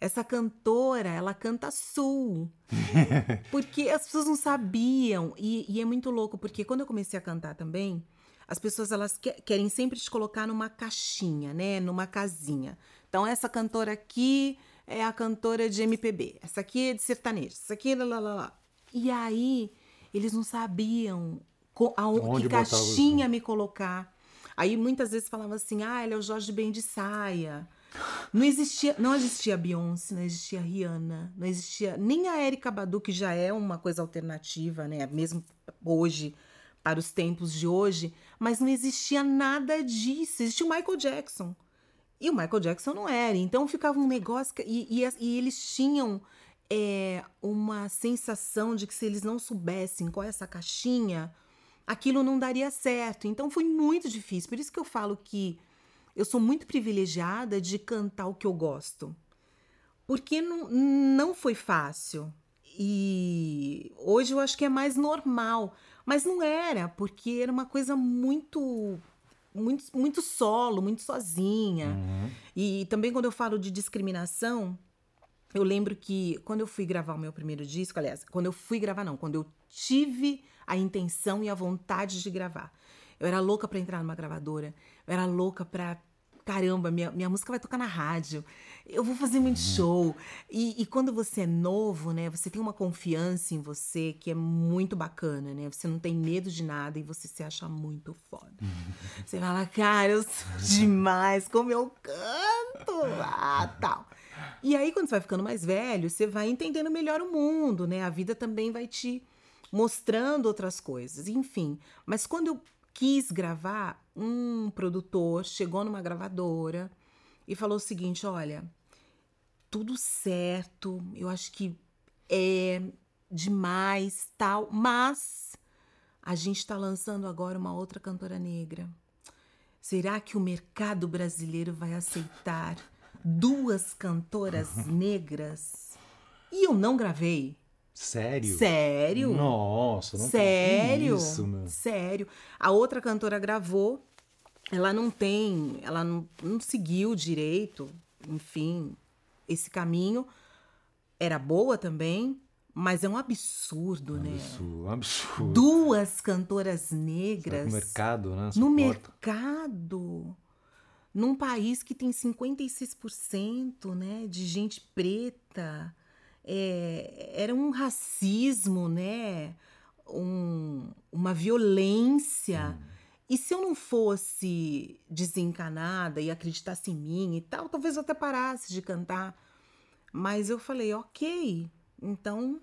essa cantora, ela canta soul. *laughs* porque as pessoas não sabiam. E, e é muito louco, porque quando eu comecei a cantar também, as pessoas elas que- querem sempre te colocar numa caixinha, né? Numa casinha. Então, essa cantora aqui é a cantora de MPB, essa aqui é de sertanejo, essa aqui é lá, lá, lá. E aí, eles não sabiam Onde que caixinha me colocar. Aí muitas vezes falavam assim: ah, ele é o Jorge Ben de saia. Não existia, não existia Beyoncé, não existia Rihanna, não existia nem a Erika Badu, que já é uma coisa alternativa, né? Mesmo hoje, para os tempos de hoje, mas não existia nada disso. Existia o Michael Jackson. E o Michael Jackson não era. Então ficava um negócio. que- E, e e eles tinham é, uma sensação de que se eles não soubessem qual é essa caixinha, aquilo não daria certo. Então foi muito difícil. Por isso que eu falo que eu sou muito privilegiada de cantar o que eu gosto. Porque não, não foi fácil. E hoje eu acho que é mais normal. Mas não era, porque era uma coisa muito. Muito, muito solo, muito sozinha. E também quando eu falo de discriminação, eu lembro que quando eu fui gravar o meu primeiro disco, aliás, quando eu fui gravar, não, quando eu tive a intenção e a vontade de gravar. Eu era louca pra entrar numa gravadora. Eu era louca pra. Caramba, minha, minha música vai tocar na rádio. Eu vou fazer muito show. E, e quando você é novo, né? Você tem uma confiança em você que é muito bacana, né? Você não tem medo de nada e você se acha muito foda. *laughs* Você fala, cara, eu sou *laughs* demais, como eu canto, ah, tal. E aí, quando você vai ficando mais velho, você vai entendendo melhor o mundo, né? A vida também vai te mostrando outras coisas, enfim. Mas quando eu quis gravar, um produtor chegou numa gravadora e falou o seguinte: olha, tudo certo, eu acho que é demais, tal, mas a gente está lançando agora uma outra cantora negra. Será que o mercado brasileiro vai aceitar duas cantoras negras? E eu não gravei. Sério? Sério? Nossa, não Sério? Isso, meu. Sério. A outra cantora gravou, ela não tem, ela não, não seguiu direito, enfim, esse caminho. Era boa também, mas é um absurdo, né? Isso, absurdo. Duas cantoras negras o mercado, né? no mercado, num país que tem 56% né, de gente preta, é, era um racismo, né, um- uma violência. E se eu não fosse desencanada e acreditasse em mim e tal, talvez eu até parasse de cantar. Mas eu falei, ok, então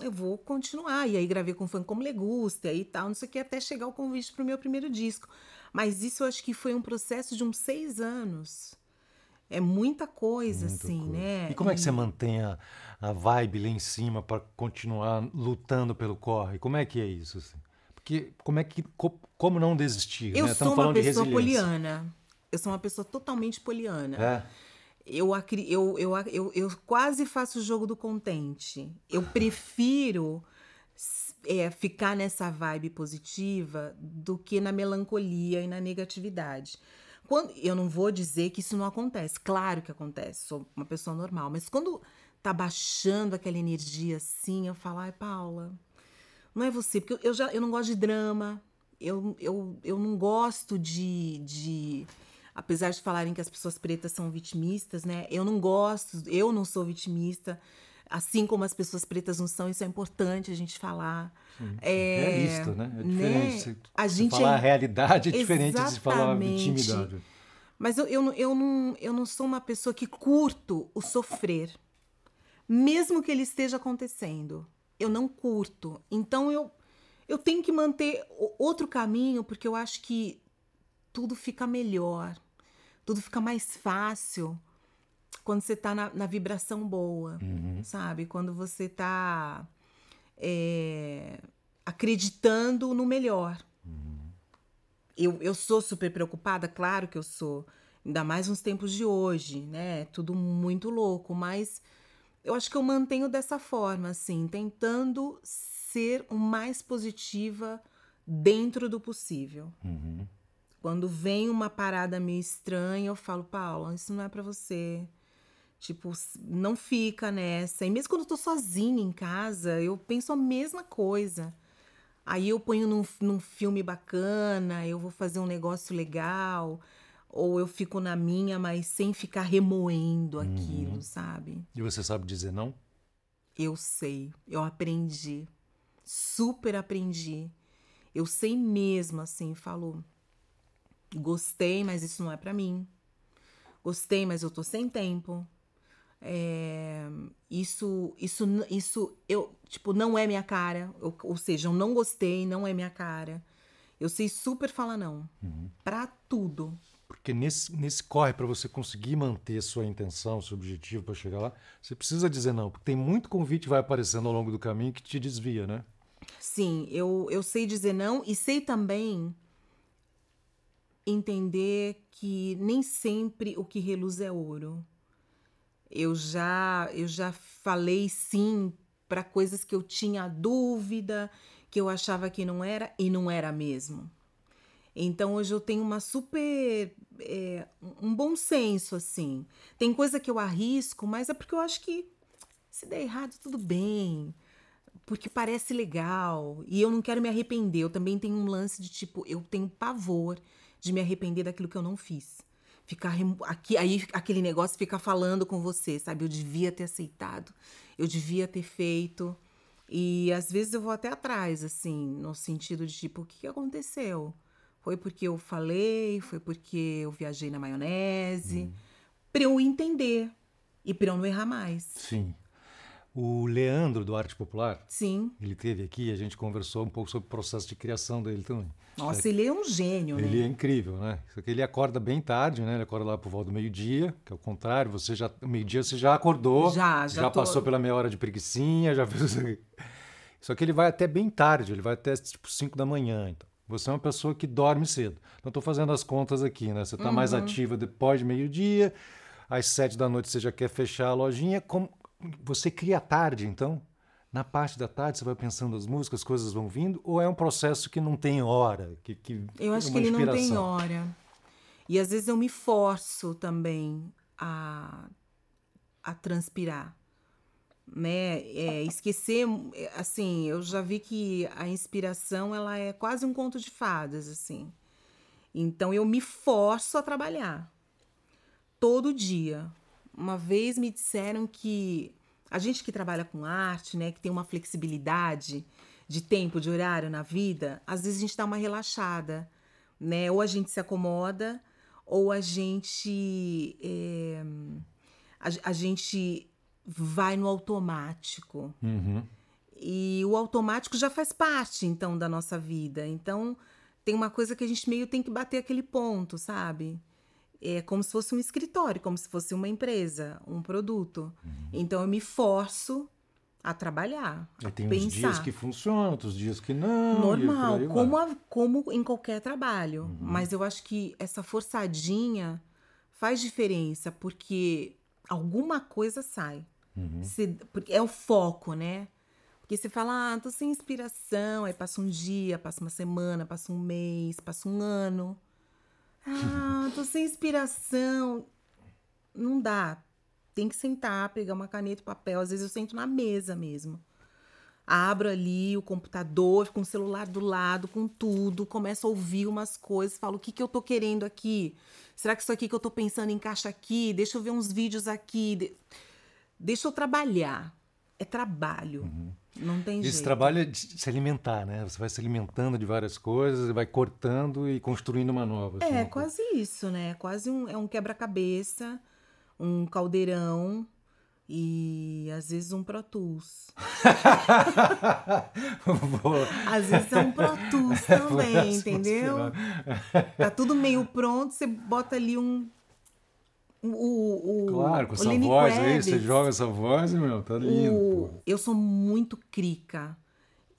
eu vou continuar. E aí gravei com Fã Como Legusta e tal, não sei o que, até chegar o convite pro meu primeiro disco. Mas isso eu acho que foi um processo de uns seis anos. É muita coisa, Muita assim, coisa. né? E como é que você mantém a, a vibe lá em cima para continuar lutando pelo corre? Como é que é isso? assim? Porque como é que co- como não desistir? Eu né? sou uma pessoa poliana. Eu sou uma pessoa totalmente poliana. É. Eu, eu, eu, eu, eu quase faço o jogo do contente. Eu prefiro é, ficar nessa vibe positiva do que na melancolia e na negatividade. Quando, eu não vou dizer que isso não acontece. Claro que acontece. Sou uma pessoa normal. Mas quando tá baixando aquela energia assim, eu falo, ai, Paula, não é você. Porque eu, já, eu não gosto de drama. Eu, eu, eu não gosto de, de apesar de falarem que as pessoas pretas são vitimistas, né? Eu não gosto, eu não sou vitimista, assim como as pessoas pretas não são, isso é importante a gente falar. É, Realista, né? É diferente. Você, A gente falar a é- realidade é diferente de falar a vitimidade. Mas eu, eu, eu, não, eu não sou uma pessoa que curto o sofrer. Mesmo que ele esteja acontecendo. Eu não curto. Então eu, eu tenho que manter outro caminho, porque eu acho que tudo fica melhor. Tudo fica mais fácil quando você tá na, na vibração boa, Uhum. sabe? Quando você tá é, acreditando no melhor. Eu, eu sou super preocupada, claro que eu sou. Ainda mais nos tempos de hoje, né? Tudo muito louco, mas eu acho que eu mantenho dessa forma, assim, tentando ser o mais positiva dentro do possível. Quando vem uma parada meio estranha, eu falo, Paula, isso não é pra você. Tipo, não fica nessa. E mesmo quando eu tô sozinha em casa, eu penso a mesma coisa. Aí eu ponho num, num filme bacana, eu vou fazer um negócio legal, ou eu fico na minha, mas sem ficar remoendo aquilo, sabe? E você sabe dizer não? Eu sei, eu aprendi, super aprendi. Eu sei mesmo, assim, falo, gostei, mas isso não é pra mim. Gostei, mas eu tô sem tempo. É, isso, isso, isso, eu, tipo, não é minha cara. Eu- ou seja, eu não gostei, não é minha cara. Eu sei super falar não. Pra tudo. Porque nesse, nesse corre, para você conseguir manter sua intenção, seu objetivo para chegar lá, você precisa dizer não. Porque tem muito convite que vai aparecendo ao longo do caminho que te desvia, né? Sim, eu, eu sei dizer não e sei também entender que nem sempre o que reluz é ouro. Eu já eu já falei sim para coisas que eu tinha dúvida, que eu achava que não era e não era mesmo. Então hoje eu tenho uma super é, um bom senso assim. Tem coisa que eu arrisco, mas é porque eu acho que se der errado tudo bem porque parece legal e eu não quero me arrepender. Eu também tenho um lance de tipo, eu tenho pavor de me arrepender daquilo que eu não fiz. Ficar aqui, aí aquele negócio fica falando com você, sabe? Eu devia ter aceitado, eu devia ter feito. E às vezes eu vou até atrás, assim, no sentido de tipo, o que aconteceu? Foi porque eu falei, foi porque eu viajei na maionese, pra eu entender e pra eu não errar mais. Sim. O Leandro, do Arte Popular, Sim. ele teve aqui a gente conversou um pouco sobre o processo de criação dele também. Nossa, ele é um gênio, né? Ele é incrível, né? Só que ele acorda bem tarde, né? Ele acorda lá por volta do meio-dia, que é o contrário. Você já, meio-dia você já acordou, Já, já tô- passou pela meia hora de preguicinha, já fez. *laughs* Só que ele vai até bem tarde, ele vai até tipo 5 da manhã. Então. Você é uma pessoa que dorme cedo. Então, estou fazendo as contas aqui, né? Você está mais Uhum. ativa depois de meio-dia, às sete da noite você já quer fechar a lojinha. Como... Você cria tarde, então? Na parte da tarde você vai pensando as músicas, as coisas vão vindo? Ou é um processo que não tem hora? Que, que Eu acho é que ele não tem hora. E às vezes eu me forço também a, a transpirar. Né? É, esquecer, assim, eu já vi que a inspiração ela é quase um conto de fadas, assim. Então eu me forço a trabalhar todo dia. Uma vez me disseram que a gente que trabalha com arte, né, que tem uma flexibilidade de tempo, de horário na vida, às vezes a gente dá uma relaxada, né? Ou a gente se acomoda, ou a gente é, a, a gente vai no automático. Uhum. E o automático já faz parte, então, da nossa vida. Então, tem uma coisa que a gente meio tem que bater aquele ponto, sabe? É como se fosse um escritório, como se fosse uma empresa, um produto. Então, eu me forço a trabalhar, a Aí tem uns pensar. dias que funcionam, outros dias que não. Normal, e como, a- como em qualquer trabalho. Mas eu acho que essa forçadinha faz diferença, porque alguma coisa sai. Se- porque é o foco, né? Porque você fala, ah, tô sem inspiração, aí passa um dia, passa uma semana, passa um mês, passa um ano. Ah, tô sem inspiração. Não dá. Tem que sentar, pegar uma caneta e papel. Às vezes eu sento na mesa mesmo. Abro ali o computador, com o celular do lado, com tudo, começo a ouvir umas coisas, falo o que, que eu tô querendo aqui? Será que isso aqui que eu tô pensando encaixa aqui? Deixa eu ver uns vídeos aqui. de- Deixa eu trabalhar. É trabalho. Uhum. Não tem Esse jeito. trabalho é de se alimentar, né? Você vai se alimentando de várias coisas, vai cortando e construindo uma nova. assim, É, uma coisa. quase isso, né? Quase um, é um quebra-cabeça, um caldeirão e às vezes um Pro Tools. *laughs* Às vezes é um Pro Tools *laughs* também, Próximo entendeu? Tá tudo meio pronto, você bota ali um. O, o, Claro, com o essa Lenny voz aí, Kravitz. você joga essa voz, meu, tá lindo. O- eu sou muito crica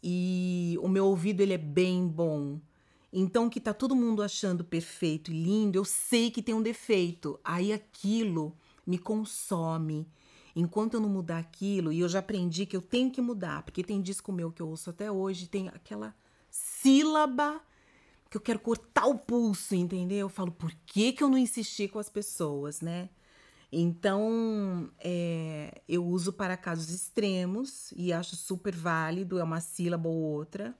e o meu ouvido ele é bem bom. Então que tá todo mundo achando perfeito e lindo, eu sei que tem um defeito. Aí aquilo me consome. Enquanto eu não mudar aquilo, e eu já aprendi que eu tenho que mudar, porque tem disco meu que eu ouço até hoje, tem aquela sílaba que eu quero cortar o pulso, entendeu? Eu falo, por que, que eu não insisti com as pessoas, né? Então, é, eu uso para casos extremos e acho super válido, é uma sílaba ou outra.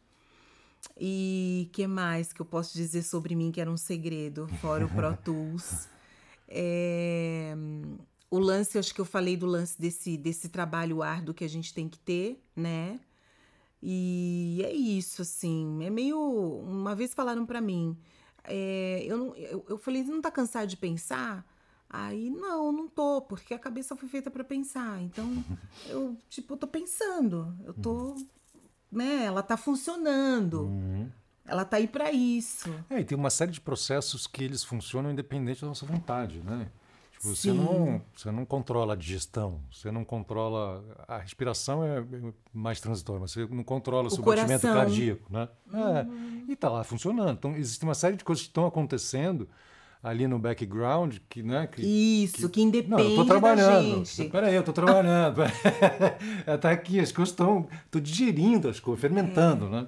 E que mais que eu posso dizer sobre mim que era um segredo, fora o Pro *laughs* Tools? É, o lance, eu acho que eu falei do lance desse, desse trabalho árduo que a gente tem que ter, né? E é isso, assim. É meio. Uma vez falaram pra mim, é, eu, não, eu, eu falei, não tá cansado de pensar? Aí, não, não tô, porque a cabeça foi feita pra pensar. Então, *laughs* eu, tipo, eu tô pensando. Eu tô. Né? Ela tá funcionando. Uhum. Ela tá aí pra isso. É, e tem uma série de processos que eles funcionam independente da nossa vontade, né? Tipo, você não, você não controla a digestão, você não controla. A respiração é mais transitória, mas você não controla o seu batimento coração. cardíaco, né? É, e tá lá funcionando. Então, existe uma série de coisas que estão acontecendo ali no background que, né? Que, Isso, que, independe não, eu tô da trabalhando. Peraí, eu tô trabalhando. *laughs* é, tá aqui, as coisas estão. Tô digerindo as coisas, fermentando, É. né?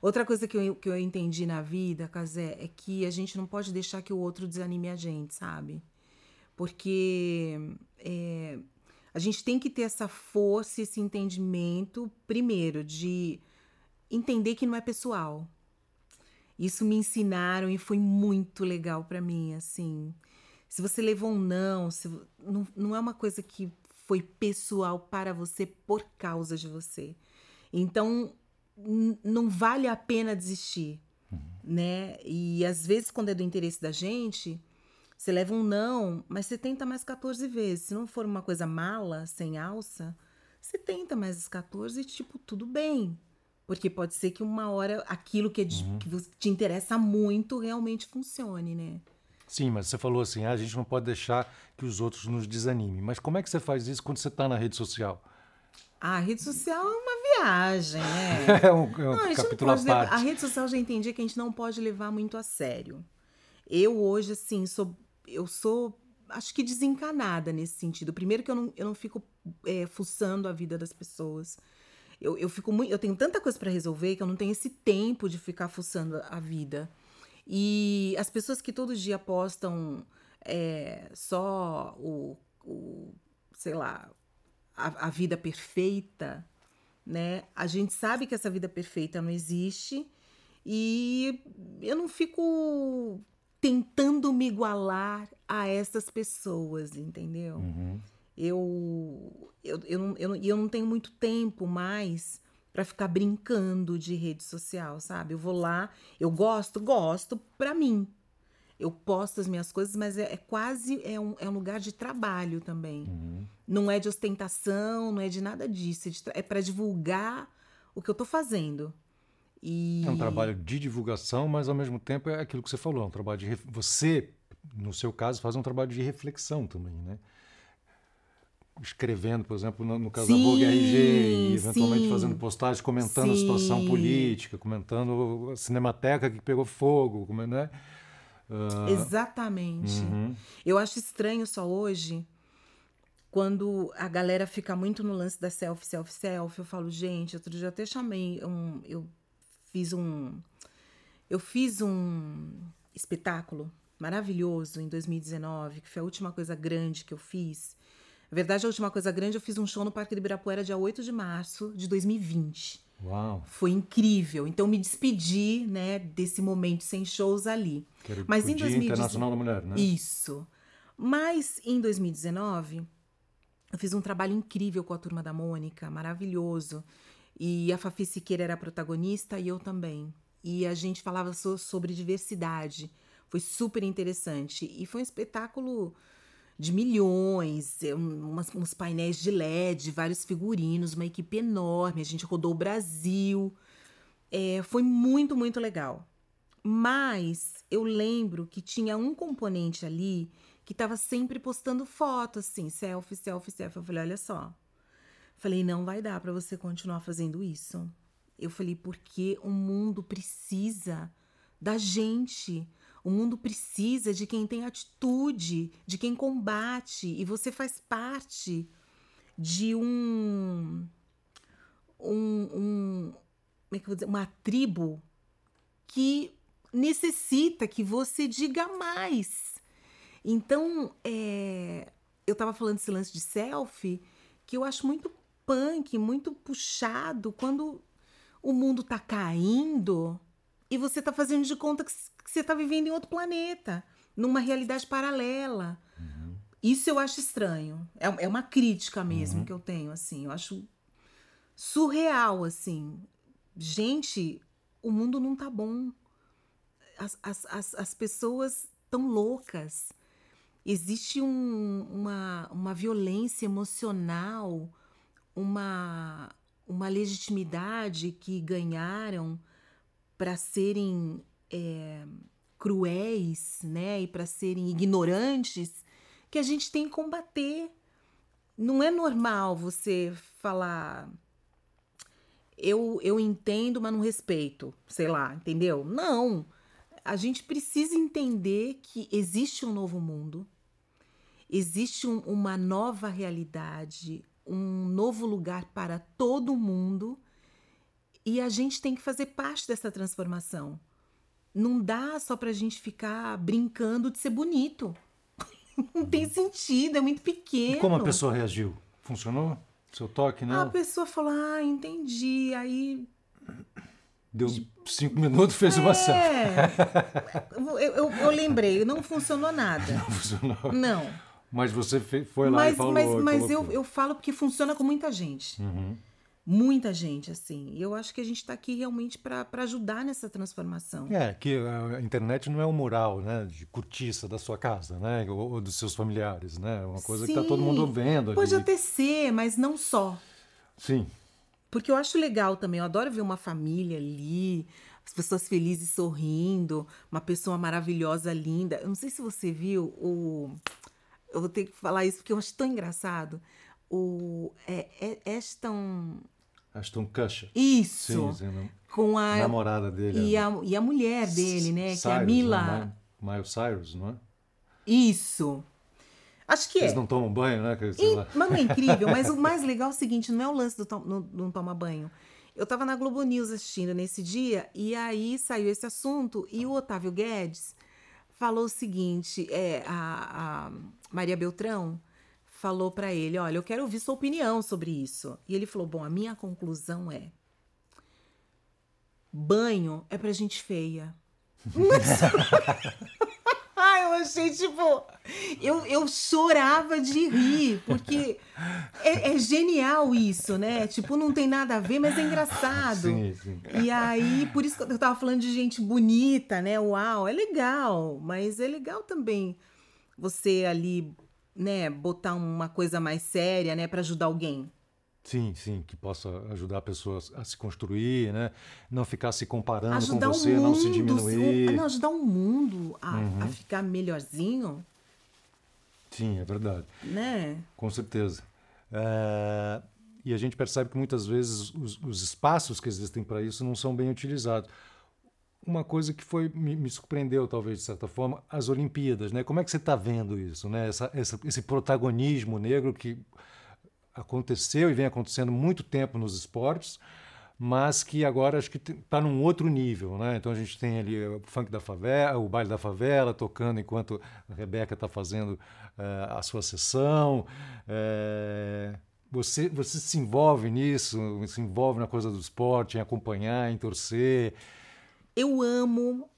Outra coisa que eu, que eu entendi na vida, Casé, é que a gente não pode deixar que o outro desanime a gente, sabe? Porque é, a gente tem que ter essa força, esse entendimento, primeiro, de entender que não é pessoal. Isso me ensinaram e foi muito legal pra mim, assim. Se você levou um não, se, não, não é uma coisa que foi pessoal para você por causa de você. Então, não vale a pena desistir, né? E às vezes, quando é do interesse da gente, você leva um não, mas você tenta mais 14 vezes. Se não for uma coisa mala, sem alça, você tenta mais as 14 e, tipo, tudo bem. Porque pode ser que uma hora aquilo que, é de- que você- te interessa muito realmente funcione, né? Sim, mas você falou assim, ah, a gente não pode deixar que os outros nos desanimem. Mas como é que você faz isso quando você está na rede social? Ah, a rede social é uma viagem, né? *laughs* É um, é um Não, a não capítulo pode levar-. A rede social já entendi que a gente não pode levar muito a sério. Eu hoje, assim, sou. Eu sou. Acho que desencanada nesse sentido. Primeiro que eu não, eu não fico é, fuçando a vida das pessoas. Eu, eu fico muito. Eu tenho tanta coisa para resolver que eu não tenho esse tempo de ficar fuçando a vida. E as pessoas que todo dia postam é, só o, o, sei lá, a, a vida perfeita, né? A gente sabe que essa vida perfeita não existe e eu não fico tentando me igualar a essas pessoas, entendeu? Uhum. Eu, eu, eu, não, eu, não- eu não tenho muito tempo mais pra ficar brincando de rede social, sabe? Eu vou lá, eu gosto, gosto pra mim. Eu posto as minhas coisas, mas é, é quase é um, é um lugar de trabalho também. Uhum. Não é de ostentação, não é de nada disso. É, é para divulgar o que eu tô fazendo. E... É um trabalho de divulgação, mas ao mesmo tempo é aquilo que você falou, é um trabalho de ref- você, no seu caso, faz um trabalho de reflexão também, né? Escrevendo, por exemplo, no, no caso da Sim, Vogue RG, e eventualmente sim. fazendo postagens comentando a situação Sim. política, comentando a cinemateca que pegou fogo, como é, né? Ah, Exatamente. uhum. Eu acho estranho só hoje quando a galera fica muito no lance da selfie, selfie, selfie. Eu falo, gente, outro dia eu até chamei um. Eu fiz um. Eu fiz um espetáculo maravilhoso em 2019, que foi a última coisa grande que eu fiz. Na verdade, a última coisa grande, eu fiz um show no Parque do Ibirapuera dia 8 de março de 2020. Uau, Foi incrível. Então, me despedi, né, desse momento sem shows ali. que era Mas em Dia 2019 Internacional da Mulher, né? Isso. Mas em 2019, Eu fiz um trabalho incrível com a turma da Mônica, maravilhoso. E a Fafi Siqueira era protagonista e eu também. E a gente falava so sobre diversidade. Foi super interessante. E foi um espetáculo de milhões, é, umas, uns painéis de LED, vários figurinos, uma equipe enorme. A gente rodou o Brasil. É, foi muito, muito legal. Mas eu lembro que tinha um componente ali que estava sempre postando foto, assim, selfie, selfie, selfie. Eu falei, olha só. Falei, não vai dar para você continuar fazendo isso. Eu falei, porque o mundo precisa da gente. O mundo precisa de quem tem atitude, de quem combate, e você faz parte de um. um, um como é que eu vou dizer? Uma tribo que necessita que você diga mais. Então, é, eu estava falando desse lance de selfie, que eu acho muito punk, muito puxado, quando o mundo tá caindo e você tá fazendo de conta que, você tá vivendo em outro planeta, numa realidade paralela. Uhum. Isso eu acho estranho. É, é uma crítica mesmo uhum. que eu tenho, assim. Eu acho surreal, assim. Gente, o mundo não tá bom as, as, as, as pessoas tão loucas. Existe um, uma, uma violência emocional, uma, uma legitimidade que ganharam para serem é, cruéis né, e para serem ignorantes que a gente tem que combater. Não é normal você falar eu, eu entendo, mas não respeito, sei lá, entendeu? Não a gente precisa entender que existe um novo mundo, existe um, uma nova realidade, um novo lugar para todo mundo e a gente tem que fazer parte dessa transformação. Não dá só para a gente ficar brincando de ser bonito. *laughs* Não tem sentido, é muito pequeno. E como a pessoa reagiu? Funcionou? Seu toque, né? A pessoa falou: Ah, entendi. Aí Deu cinco minutos, fez uma é. eu, eu, eu, lembrei, não funcionou nada. *laughs* Não funcionou. Não. Mas você foi lá mas, e falou. Mas, mas eu, eu falo porque funciona com muita gente. Uhum. Muita gente, assim. E eu acho que a gente está aqui realmente para ajudar nessa transformação. É, que a internet não é um mural, né? De cortiça da sua casa, né? Ou, ou dos seus familiares, né? É uma coisa Sim, que está todo mundo vendo. Pode ali. até ser, mas não só. Sim. Porque eu acho legal também, eu adoro ver uma família ali, as pessoas felizes sorrindo, uma pessoa maravilhosa, linda. Eu não sei se você viu o. Eu vou ter que falar isso porque eu acho tão engraçado. O. É, é Ashton. Ashton Kutcher. Isso. Sim, sim, com a namorada dele. E a, e a mulher dele, né? Cyrus, que é a Mila. Né? Miles Cyrus, não é? Isso. Acho que Eles é. não tomam banho, né? E, mas não é incrível, mas o *laughs* mais legal é o seguinte: não é o lance do tom, no, não tomar banho. Eu estava na Globo News assistindo nesse dia, e aí saiu esse assunto, e o Otávio Guedes falou o seguinte: é, a, a Maria Beltrão falou para ele: Olha, eu quero ouvir sua opinião sobre isso. E ele falou: Bom, a minha conclusão é. Banho é pra gente feia. *laughs* Eu achei, tipo. Eu, eu chorava de rir, porque é, é, genial isso, né? Tipo, não tem nada a ver, mas é engraçado. Sim, sim. E aí, por isso que eu tava falando de gente bonita, né? Uau, é legal, mas é legal também você ali, né, botar uma coisa mais séria, né, para ajudar alguém. Sim, sim, que possa ajudar a pessoa a se construir, né? Não ficar se comparando ajudar com você, mundo, não se diminuir. Não, ajudar o mundo a, uhum. a, ficar melhorzinho. Sim, é verdade. Né? Com certeza. É... E a gente percebe que muitas vezes os, os espaços que existem para isso não são bem utilizados. Uma coisa que foi me, me, surpreendeu, talvez, de certa forma, as Olimpíadas. Né? Como é que você está vendo isso? Né? Essa, essa, esse protagonismo negro que aconteceu e vem acontecendo muito tempo nos esportes, mas que agora acho que está num outro nível, né? Então a gente tem ali o funk da favela, o baile da favela tocando enquanto a Rebeca está fazendo uh, a sua sessão. Uh, você, você se envolve nisso, se envolve na coisa do esporte, em acompanhar, em torcer. Eu amo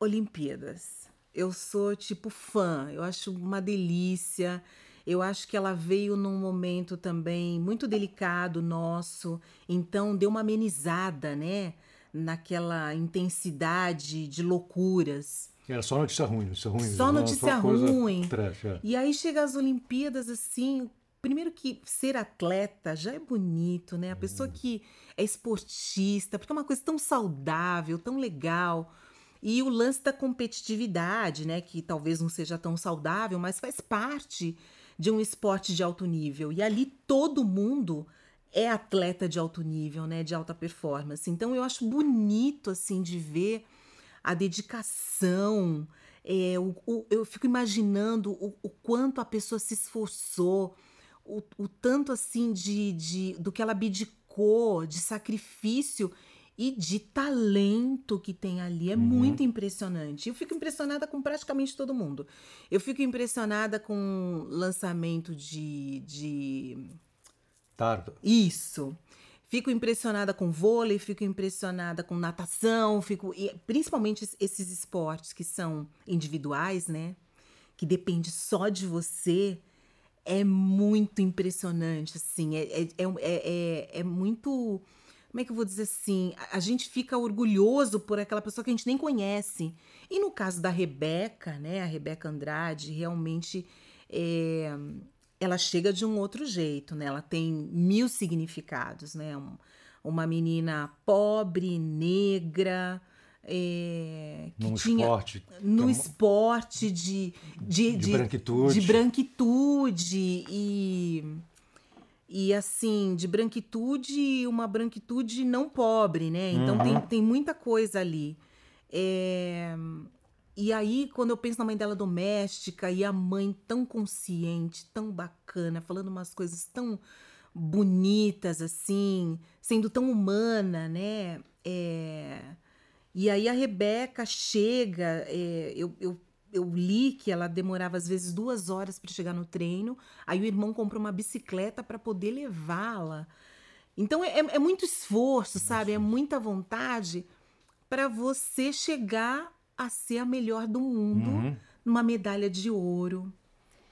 Olimpíadas. Eu sou tipo fã. Eu acho uma delícia. Eu acho que ela veio num momento também muito delicado nosso, então deu uma amenizada, né? Naquela intensidade de loucuras. Era só notícia ruim, notícia ruim. Só notícia ruim. Trash, é. E aí chega as Olimpíadas assim. Primeiro que ser atleta já é bonito, né? A pessoa que é esportista, porque é uma coisa tão saudável, tão legal. E o lance da competitividade, né? Que talvez não seja tão saudável, mas faz parte de um esporte de alto nível. E ali todo mundo é atleta de alto nível, né? De alta performance. Então eu acho bonito, assim, de ver a dedicação. É, o, o, eu fico imaginando o, o, quanto a pessoa se esforçou, o, tanto assim de, de do que ela abdicou, de sacrifício e de talento que tem ali. É uhum. muito impressionante. Eu fico impressionada com praticamente todo mundo. Eu fico impressionada com lançamento de. de... Tardo. Isso. Fico impressionada com vôlei, fico impressionada com natação, fico principalmente esses esportes que são individuais, né? Que depende só de você. É muito impressionante, assim. É, é, é, é, é muito. Como é que eu vou dizer assim? A, gente fica orgulhoso por aquela pessoa que a gente nem conhece. E no caso da Rebeca, né? A Rebeca Andrade, realmente. É, ela chega de um outro jeito, né? Ela tem mil significados, né? Um, uma menina pobre, negra, é, que no tinha esporte, no esporte de de, de, de, branquitude. de branquitude e e assim de branquitude uma branquitude não pobre né então uhum. tem, tem muita coisa ali é, e aí, quando eu penso na mãe dela doméstica e a mãe tão consciente, tão bacana, falando umas coisas tão bonitas assim, sendo tão humana, né? É... E aí a Rebeca chega, é... eu, eu, eu li que ela demorava às vezes duas horas para chegar no treino, aí o irmão comprou uma bicicleta para poder levá-la. Então é, é muito esforço, sabe? É muita vontade para você chegar a ser a melhor do mundo uhum. numa medalha de ouro.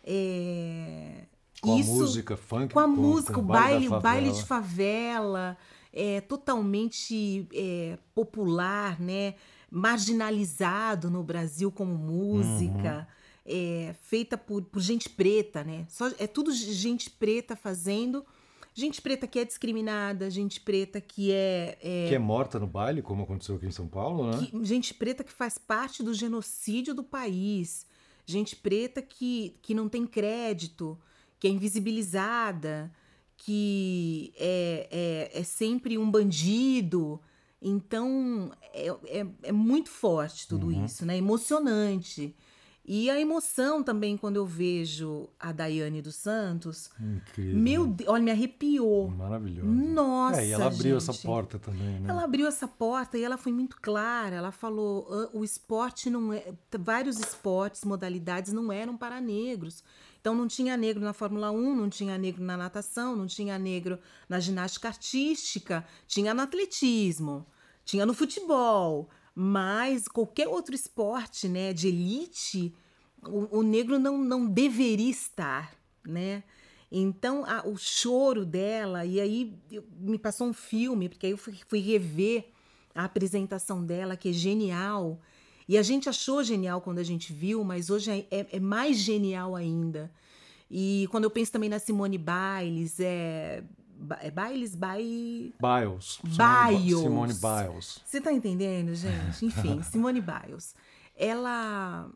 É... Com Isso, a música funk, com a com, música, com o baile, baile de favela, é totalmente é, popular, né? Marginalizado no Brasil como música, uhum. é, feita por, por gente preta, né? Só, é tudo gente preta fazendo gente preta que é discriminada, gente preta que é, é, Que é morta no baile, como aconteceu aqui em São Paulo, né? Que, gente preta que faz parte do genocídio do país. Gente preta que, que não tem crédito, que é invisibilizada, que é, é, é sempre um bandido. Então, é, é, é muito forte tudo uhum. isso, né? Emocionante. E a emoção também quando eu vejo a Daiane dos Santos. Incrível. Meu Deus, olha, me arrepiou. Maravilhoso. Nossa. É, e ela abriu gente. essa porta também, né? Ela abriu essa porta e ela foi muito clara. Ela falou: o esporte não é. Vários esportes, modalidades não eram para negros. Então não tinha negro na Fórmula 1, não tinha negro na natação, não tinha negro na ginástica artística, tinha no atletismo, tinha no futebol. Mas qualquer outro esporte, né, de elite, o, o negro não, não deveria estar, né? Então, a, o choro dela, e aí eu, me passou um filme, porque aí eu fui, fui rever a apresentação dela, que é genial. E a gente achou genial quando a gente viu, mas hoje é, é, é mais genial ainda. E quando eu penso também na Simone Biles, é é Biles, by... Biles. Biles. Simone Biles. Você tá entendendo, gente? Enfim, *laughs* Simone Biles. Ela...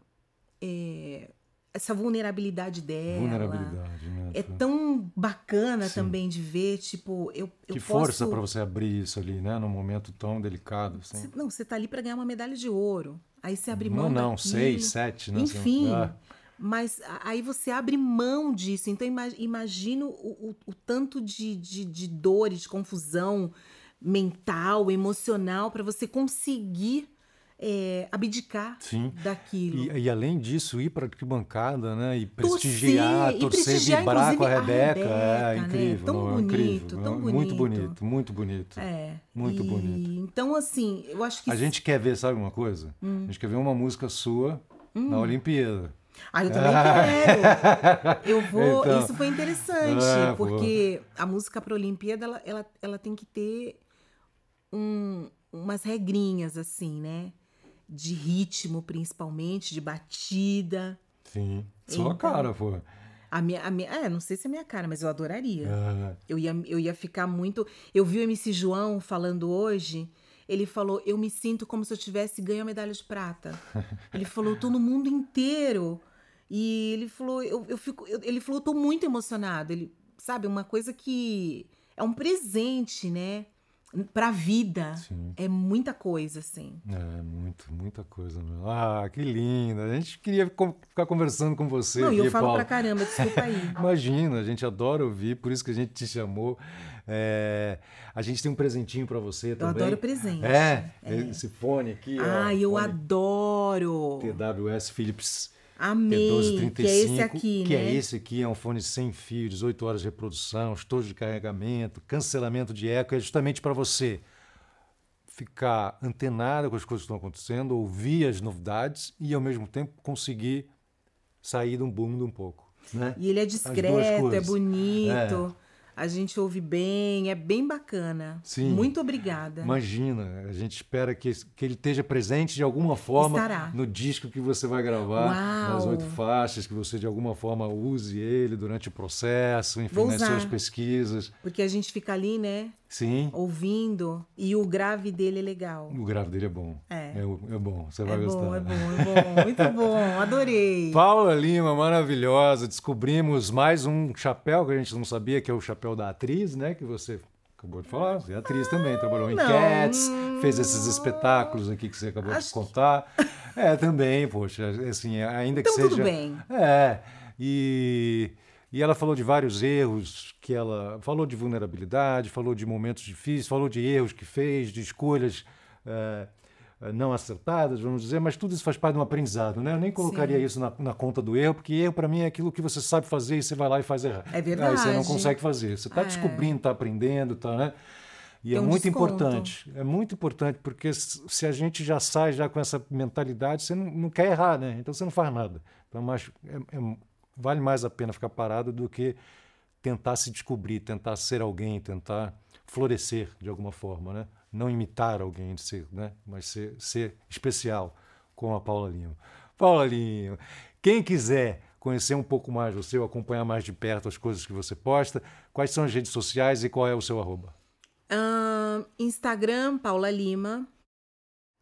É, essa vulnerabilidade dela. Vulnerabilidade, né? É tão bacana Sim. também de ver, tipo, eu, eu Que posso... força para você abrir isso ali, né? Num momento tão delicado. Assim. Cê, não, você tá ali para ganhar uma medalha de ouro. Aí você abre mão Não, não, daquilo. seis, sete, né? Enfim... Ah. Mas aí você abre mão disso. Então, imagino o, o, o tanto de, de, de dor, de confusão mental, emocional, para você conseguir é, abdicar Sim. daquilo. E, e, além disso, ir para a arquibancada, né? E prestigiar, torcer, torcer prestigiar, vibrar com a Rebeca. A Rebeca é incrível. Né? Tão não, bonito, incrível. tão bonito. Muito bonito, muito bonito. É. Muito e, bonito. Então, assim, eu acho que. A gente quer ver, sabe uma coisa? Hum. A gente quer ver uma música sua hum. na Olimpíada. Ah, eu *laughs* também quero. Eu vou. Então. Isso foi interessante, É, porque a música para a Olimpíada ela, ela, ela tem que ter um- umas regrinhas, assim, né? De ritmo, principalmente, de batida. Sim. Sua Então. cara, pô. A minha, a minha, é, não sei se é minha cara, mas eu adoraria. Ah, Eu ia, eu ia ficar muito. Eu vi o MC João falando hoje. Ele falou: Eu me sinto como se eu tivesse ganho a medalha de prata. *laughs* Ele falou: Eu tô no mundo inteiro. E ele falou: Eu, eu fico. eu- ele falou: Eu tô muito emocionado. Ele, sabe, uma coisa que é um presente, né? Pra vida. Sim. É muita coisa, assim. É, muito, muita coisa. Meu. Ah, que linda. A gente queria ficar conversando com você não, aqui, eu falo Paulo. pra caramba, desculpa aí. *laughs* Imagina, a gente adora ouvir, por isso que a gente te chamou. É, a gente tem um presentinho para você Eu também. adoro presente. É, esse fone aqui. ó, Ah, eu fone adoro. TWS Philips Amei. T1235, Que é esse aqui, que né? é esse aqui, é um fone sem fio, 18 horas de reprodução, estojo de carregamento, cancelamento de eco, é justamente para você ficar antenado com as coisas que estão acontecendo, ouvir as novidades e ao mesmo tempo conseguir sair do mundo um pouco, né? E ele é discreto, é bonito. A gente ouve bem, é bem bacana. Sim. Muito obrigada. Imagina, a gente espera que, que ele esteja presente de alguma forma Estará. no disco que você vai gravar, Uau! nas oito faixas, que você de alguma forma use ele durante o processo, enfim, Vou nas usar. suas pesquisas. Porque a gente fica ali, né, Sim, ouvindo, e o grave dele é legal. o grave dele é bom. É. É, é bom, você É vai bom, gostar. é bom, é bom. Muito *laughs* bom, adorei. Paula Lima, maravilhosa. Descobrimos mais um chapéu que a gente não sabia, que é o chapéu da atriz, né? Que você acabou de falar. Você é atriz também, trabalhou em não. Cats, fez esses espetáculos aqui que você acabou de Acho- contar. É, também, poxa, assim, ainda que Então, seja. tudo bem. É. E, e ela falou de vários erros que ela. Falou de vulnerabilidade, falou de momentos difíceis, falou de erros que fez, de escolhas. é, não acertadas, vamos dizer, mas tudo isso faz parte de um aprendizado, né? Eu nem colocaria Sim. isso na, na conta do erro, porque erro para mim é aquilo que você sabe fazer e você vai lá e faz errado. É verdade. Aí você não consegue fazer. Você está É. descobrindo, está aprendendo, tá, né? E Tem é um muito desconto. importante. É muito importante, porque se a gente já sai já com essa mentalidade, você não, não quer errar, né? Então você não faz nada. Então, mas é- é- vale mais a pena ficar parado do que tentar se descobrir, tentar ser alguém, tentar florescer de alguma forma, né? Não imitar alguém ser, né? Mas ser, ser especial, como a Paula Lima. Paula Lima, quem quiser conhecer um pouco mais você, ou acompanhar mais de perto as coisas que você posta, quais são as redes sociais e qual é o seu arroba? Instagram, Paula Lima.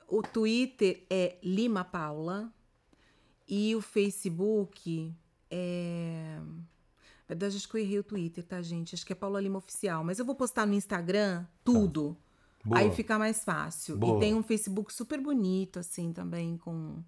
O Twitter é Lima Paula. E o Facebook é. Na verdade, acho que eu errei o Twitter, tá, gente? Acho que é Paula Lima Oficial. Mas eu vou postar no Instagram tudo. Boa. Aí fica mais fácil. Boa. E tem um Facebook super bonito, assim, também, com.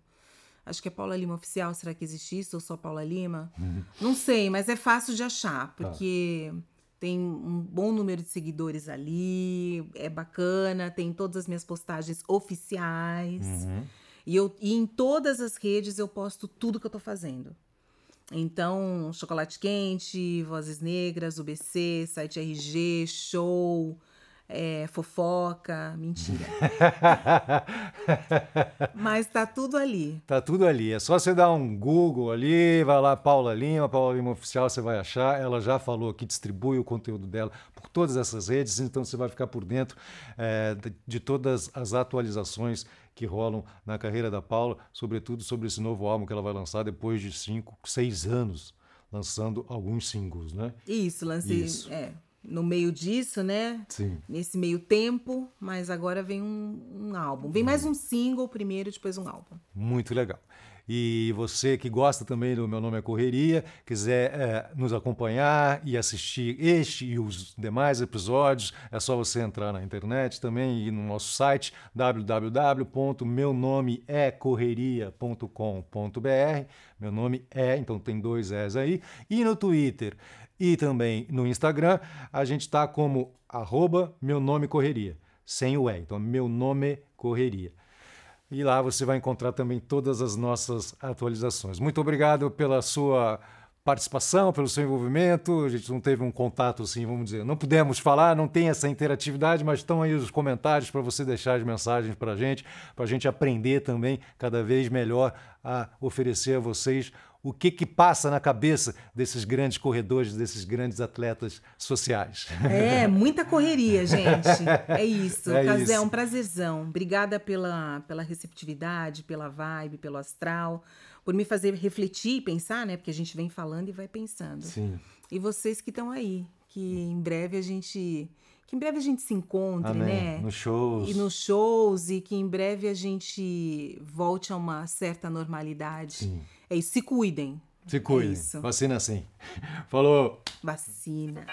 Acho que é Paula Lima Oficial. Será que existe isso? Ou só Paula Lima? Uhum. Não sei, mas é fácil de achar, Tá. porque tem um bom número de seguidores ali, é bacana, tem todas as minhas postagens oficiais. Uhum. E, eu, e em todas as redes eu posto tudo que eu tô fazendo. Então, Chocolate Quente, Vozes Negras, UBC, Site RG, Show, é, Fofoca, mentira. *laughs* Mas tá tudo ali. Tá tudo ali. É só você dar um Google ali, vai lá, Paula Lima, Paula Lima Oficial, você vai achar. Ela já falou que distribui o conteúdo dela por todas essas redes, então você vai ficar por dentro de, de todas as atualizações que rolam na carreira da Paula, sobretudo sobre esse novo álbum que ela vai lançar depois de cinco, seis anos lançando alguns singles, né? Isso, lancei Isso. é, no meio disso, né? Sim. Nesse meio tempo, mas agora vem um, um álbum. Vem mais um single primeiro, depois um álbum. Muito legal. E você que gosta também do Meu Nome é Correria, quiser eh, nos acompanhar e assistir este e os demais episódios, é só você entrar na internet também e no nosso site www.meunomeecorreria.com.br. Meu nome é, então tem dois S aí. E no Twitter e também no Instagram, a gente está como arroba Meu Nome Correria, sem o E. Então, Meu Nome Correria. E lá você vai encontrar também todas as nossas atualizações. Muito obrigado pela sua participação, pelo seu envolvimento. A gente não teve um contato assim, vamos dizer, não pudemos falar, não tem essa interatividade, mas estão aí os comentários para você deixar as mensagens para a gente, para a gente aprender também cada vez melhor a oferecer a vocês o que que passa na cabeça desses grandes corredores, desses grandes atletas sociais. É, *laughs* muita correria, gente. É isso. É Casé, é um prazerzão. Obrigada pela, pela receptividade, pela vibe, pelo astral, por me fazer refletir e pensar, né? Porque a gente vem falando e vai pensando. Sim. E vocês que estão aí, que em breve a gente. Que em breve a gente se encontre, Amém. né? Nos shows. E nos shows, e que em breve a gente volte a uma certa normalidade. Sim. É isso, se cuidem. Se cuidem. É. Vacina sim. *laughs* Falou. Vacina.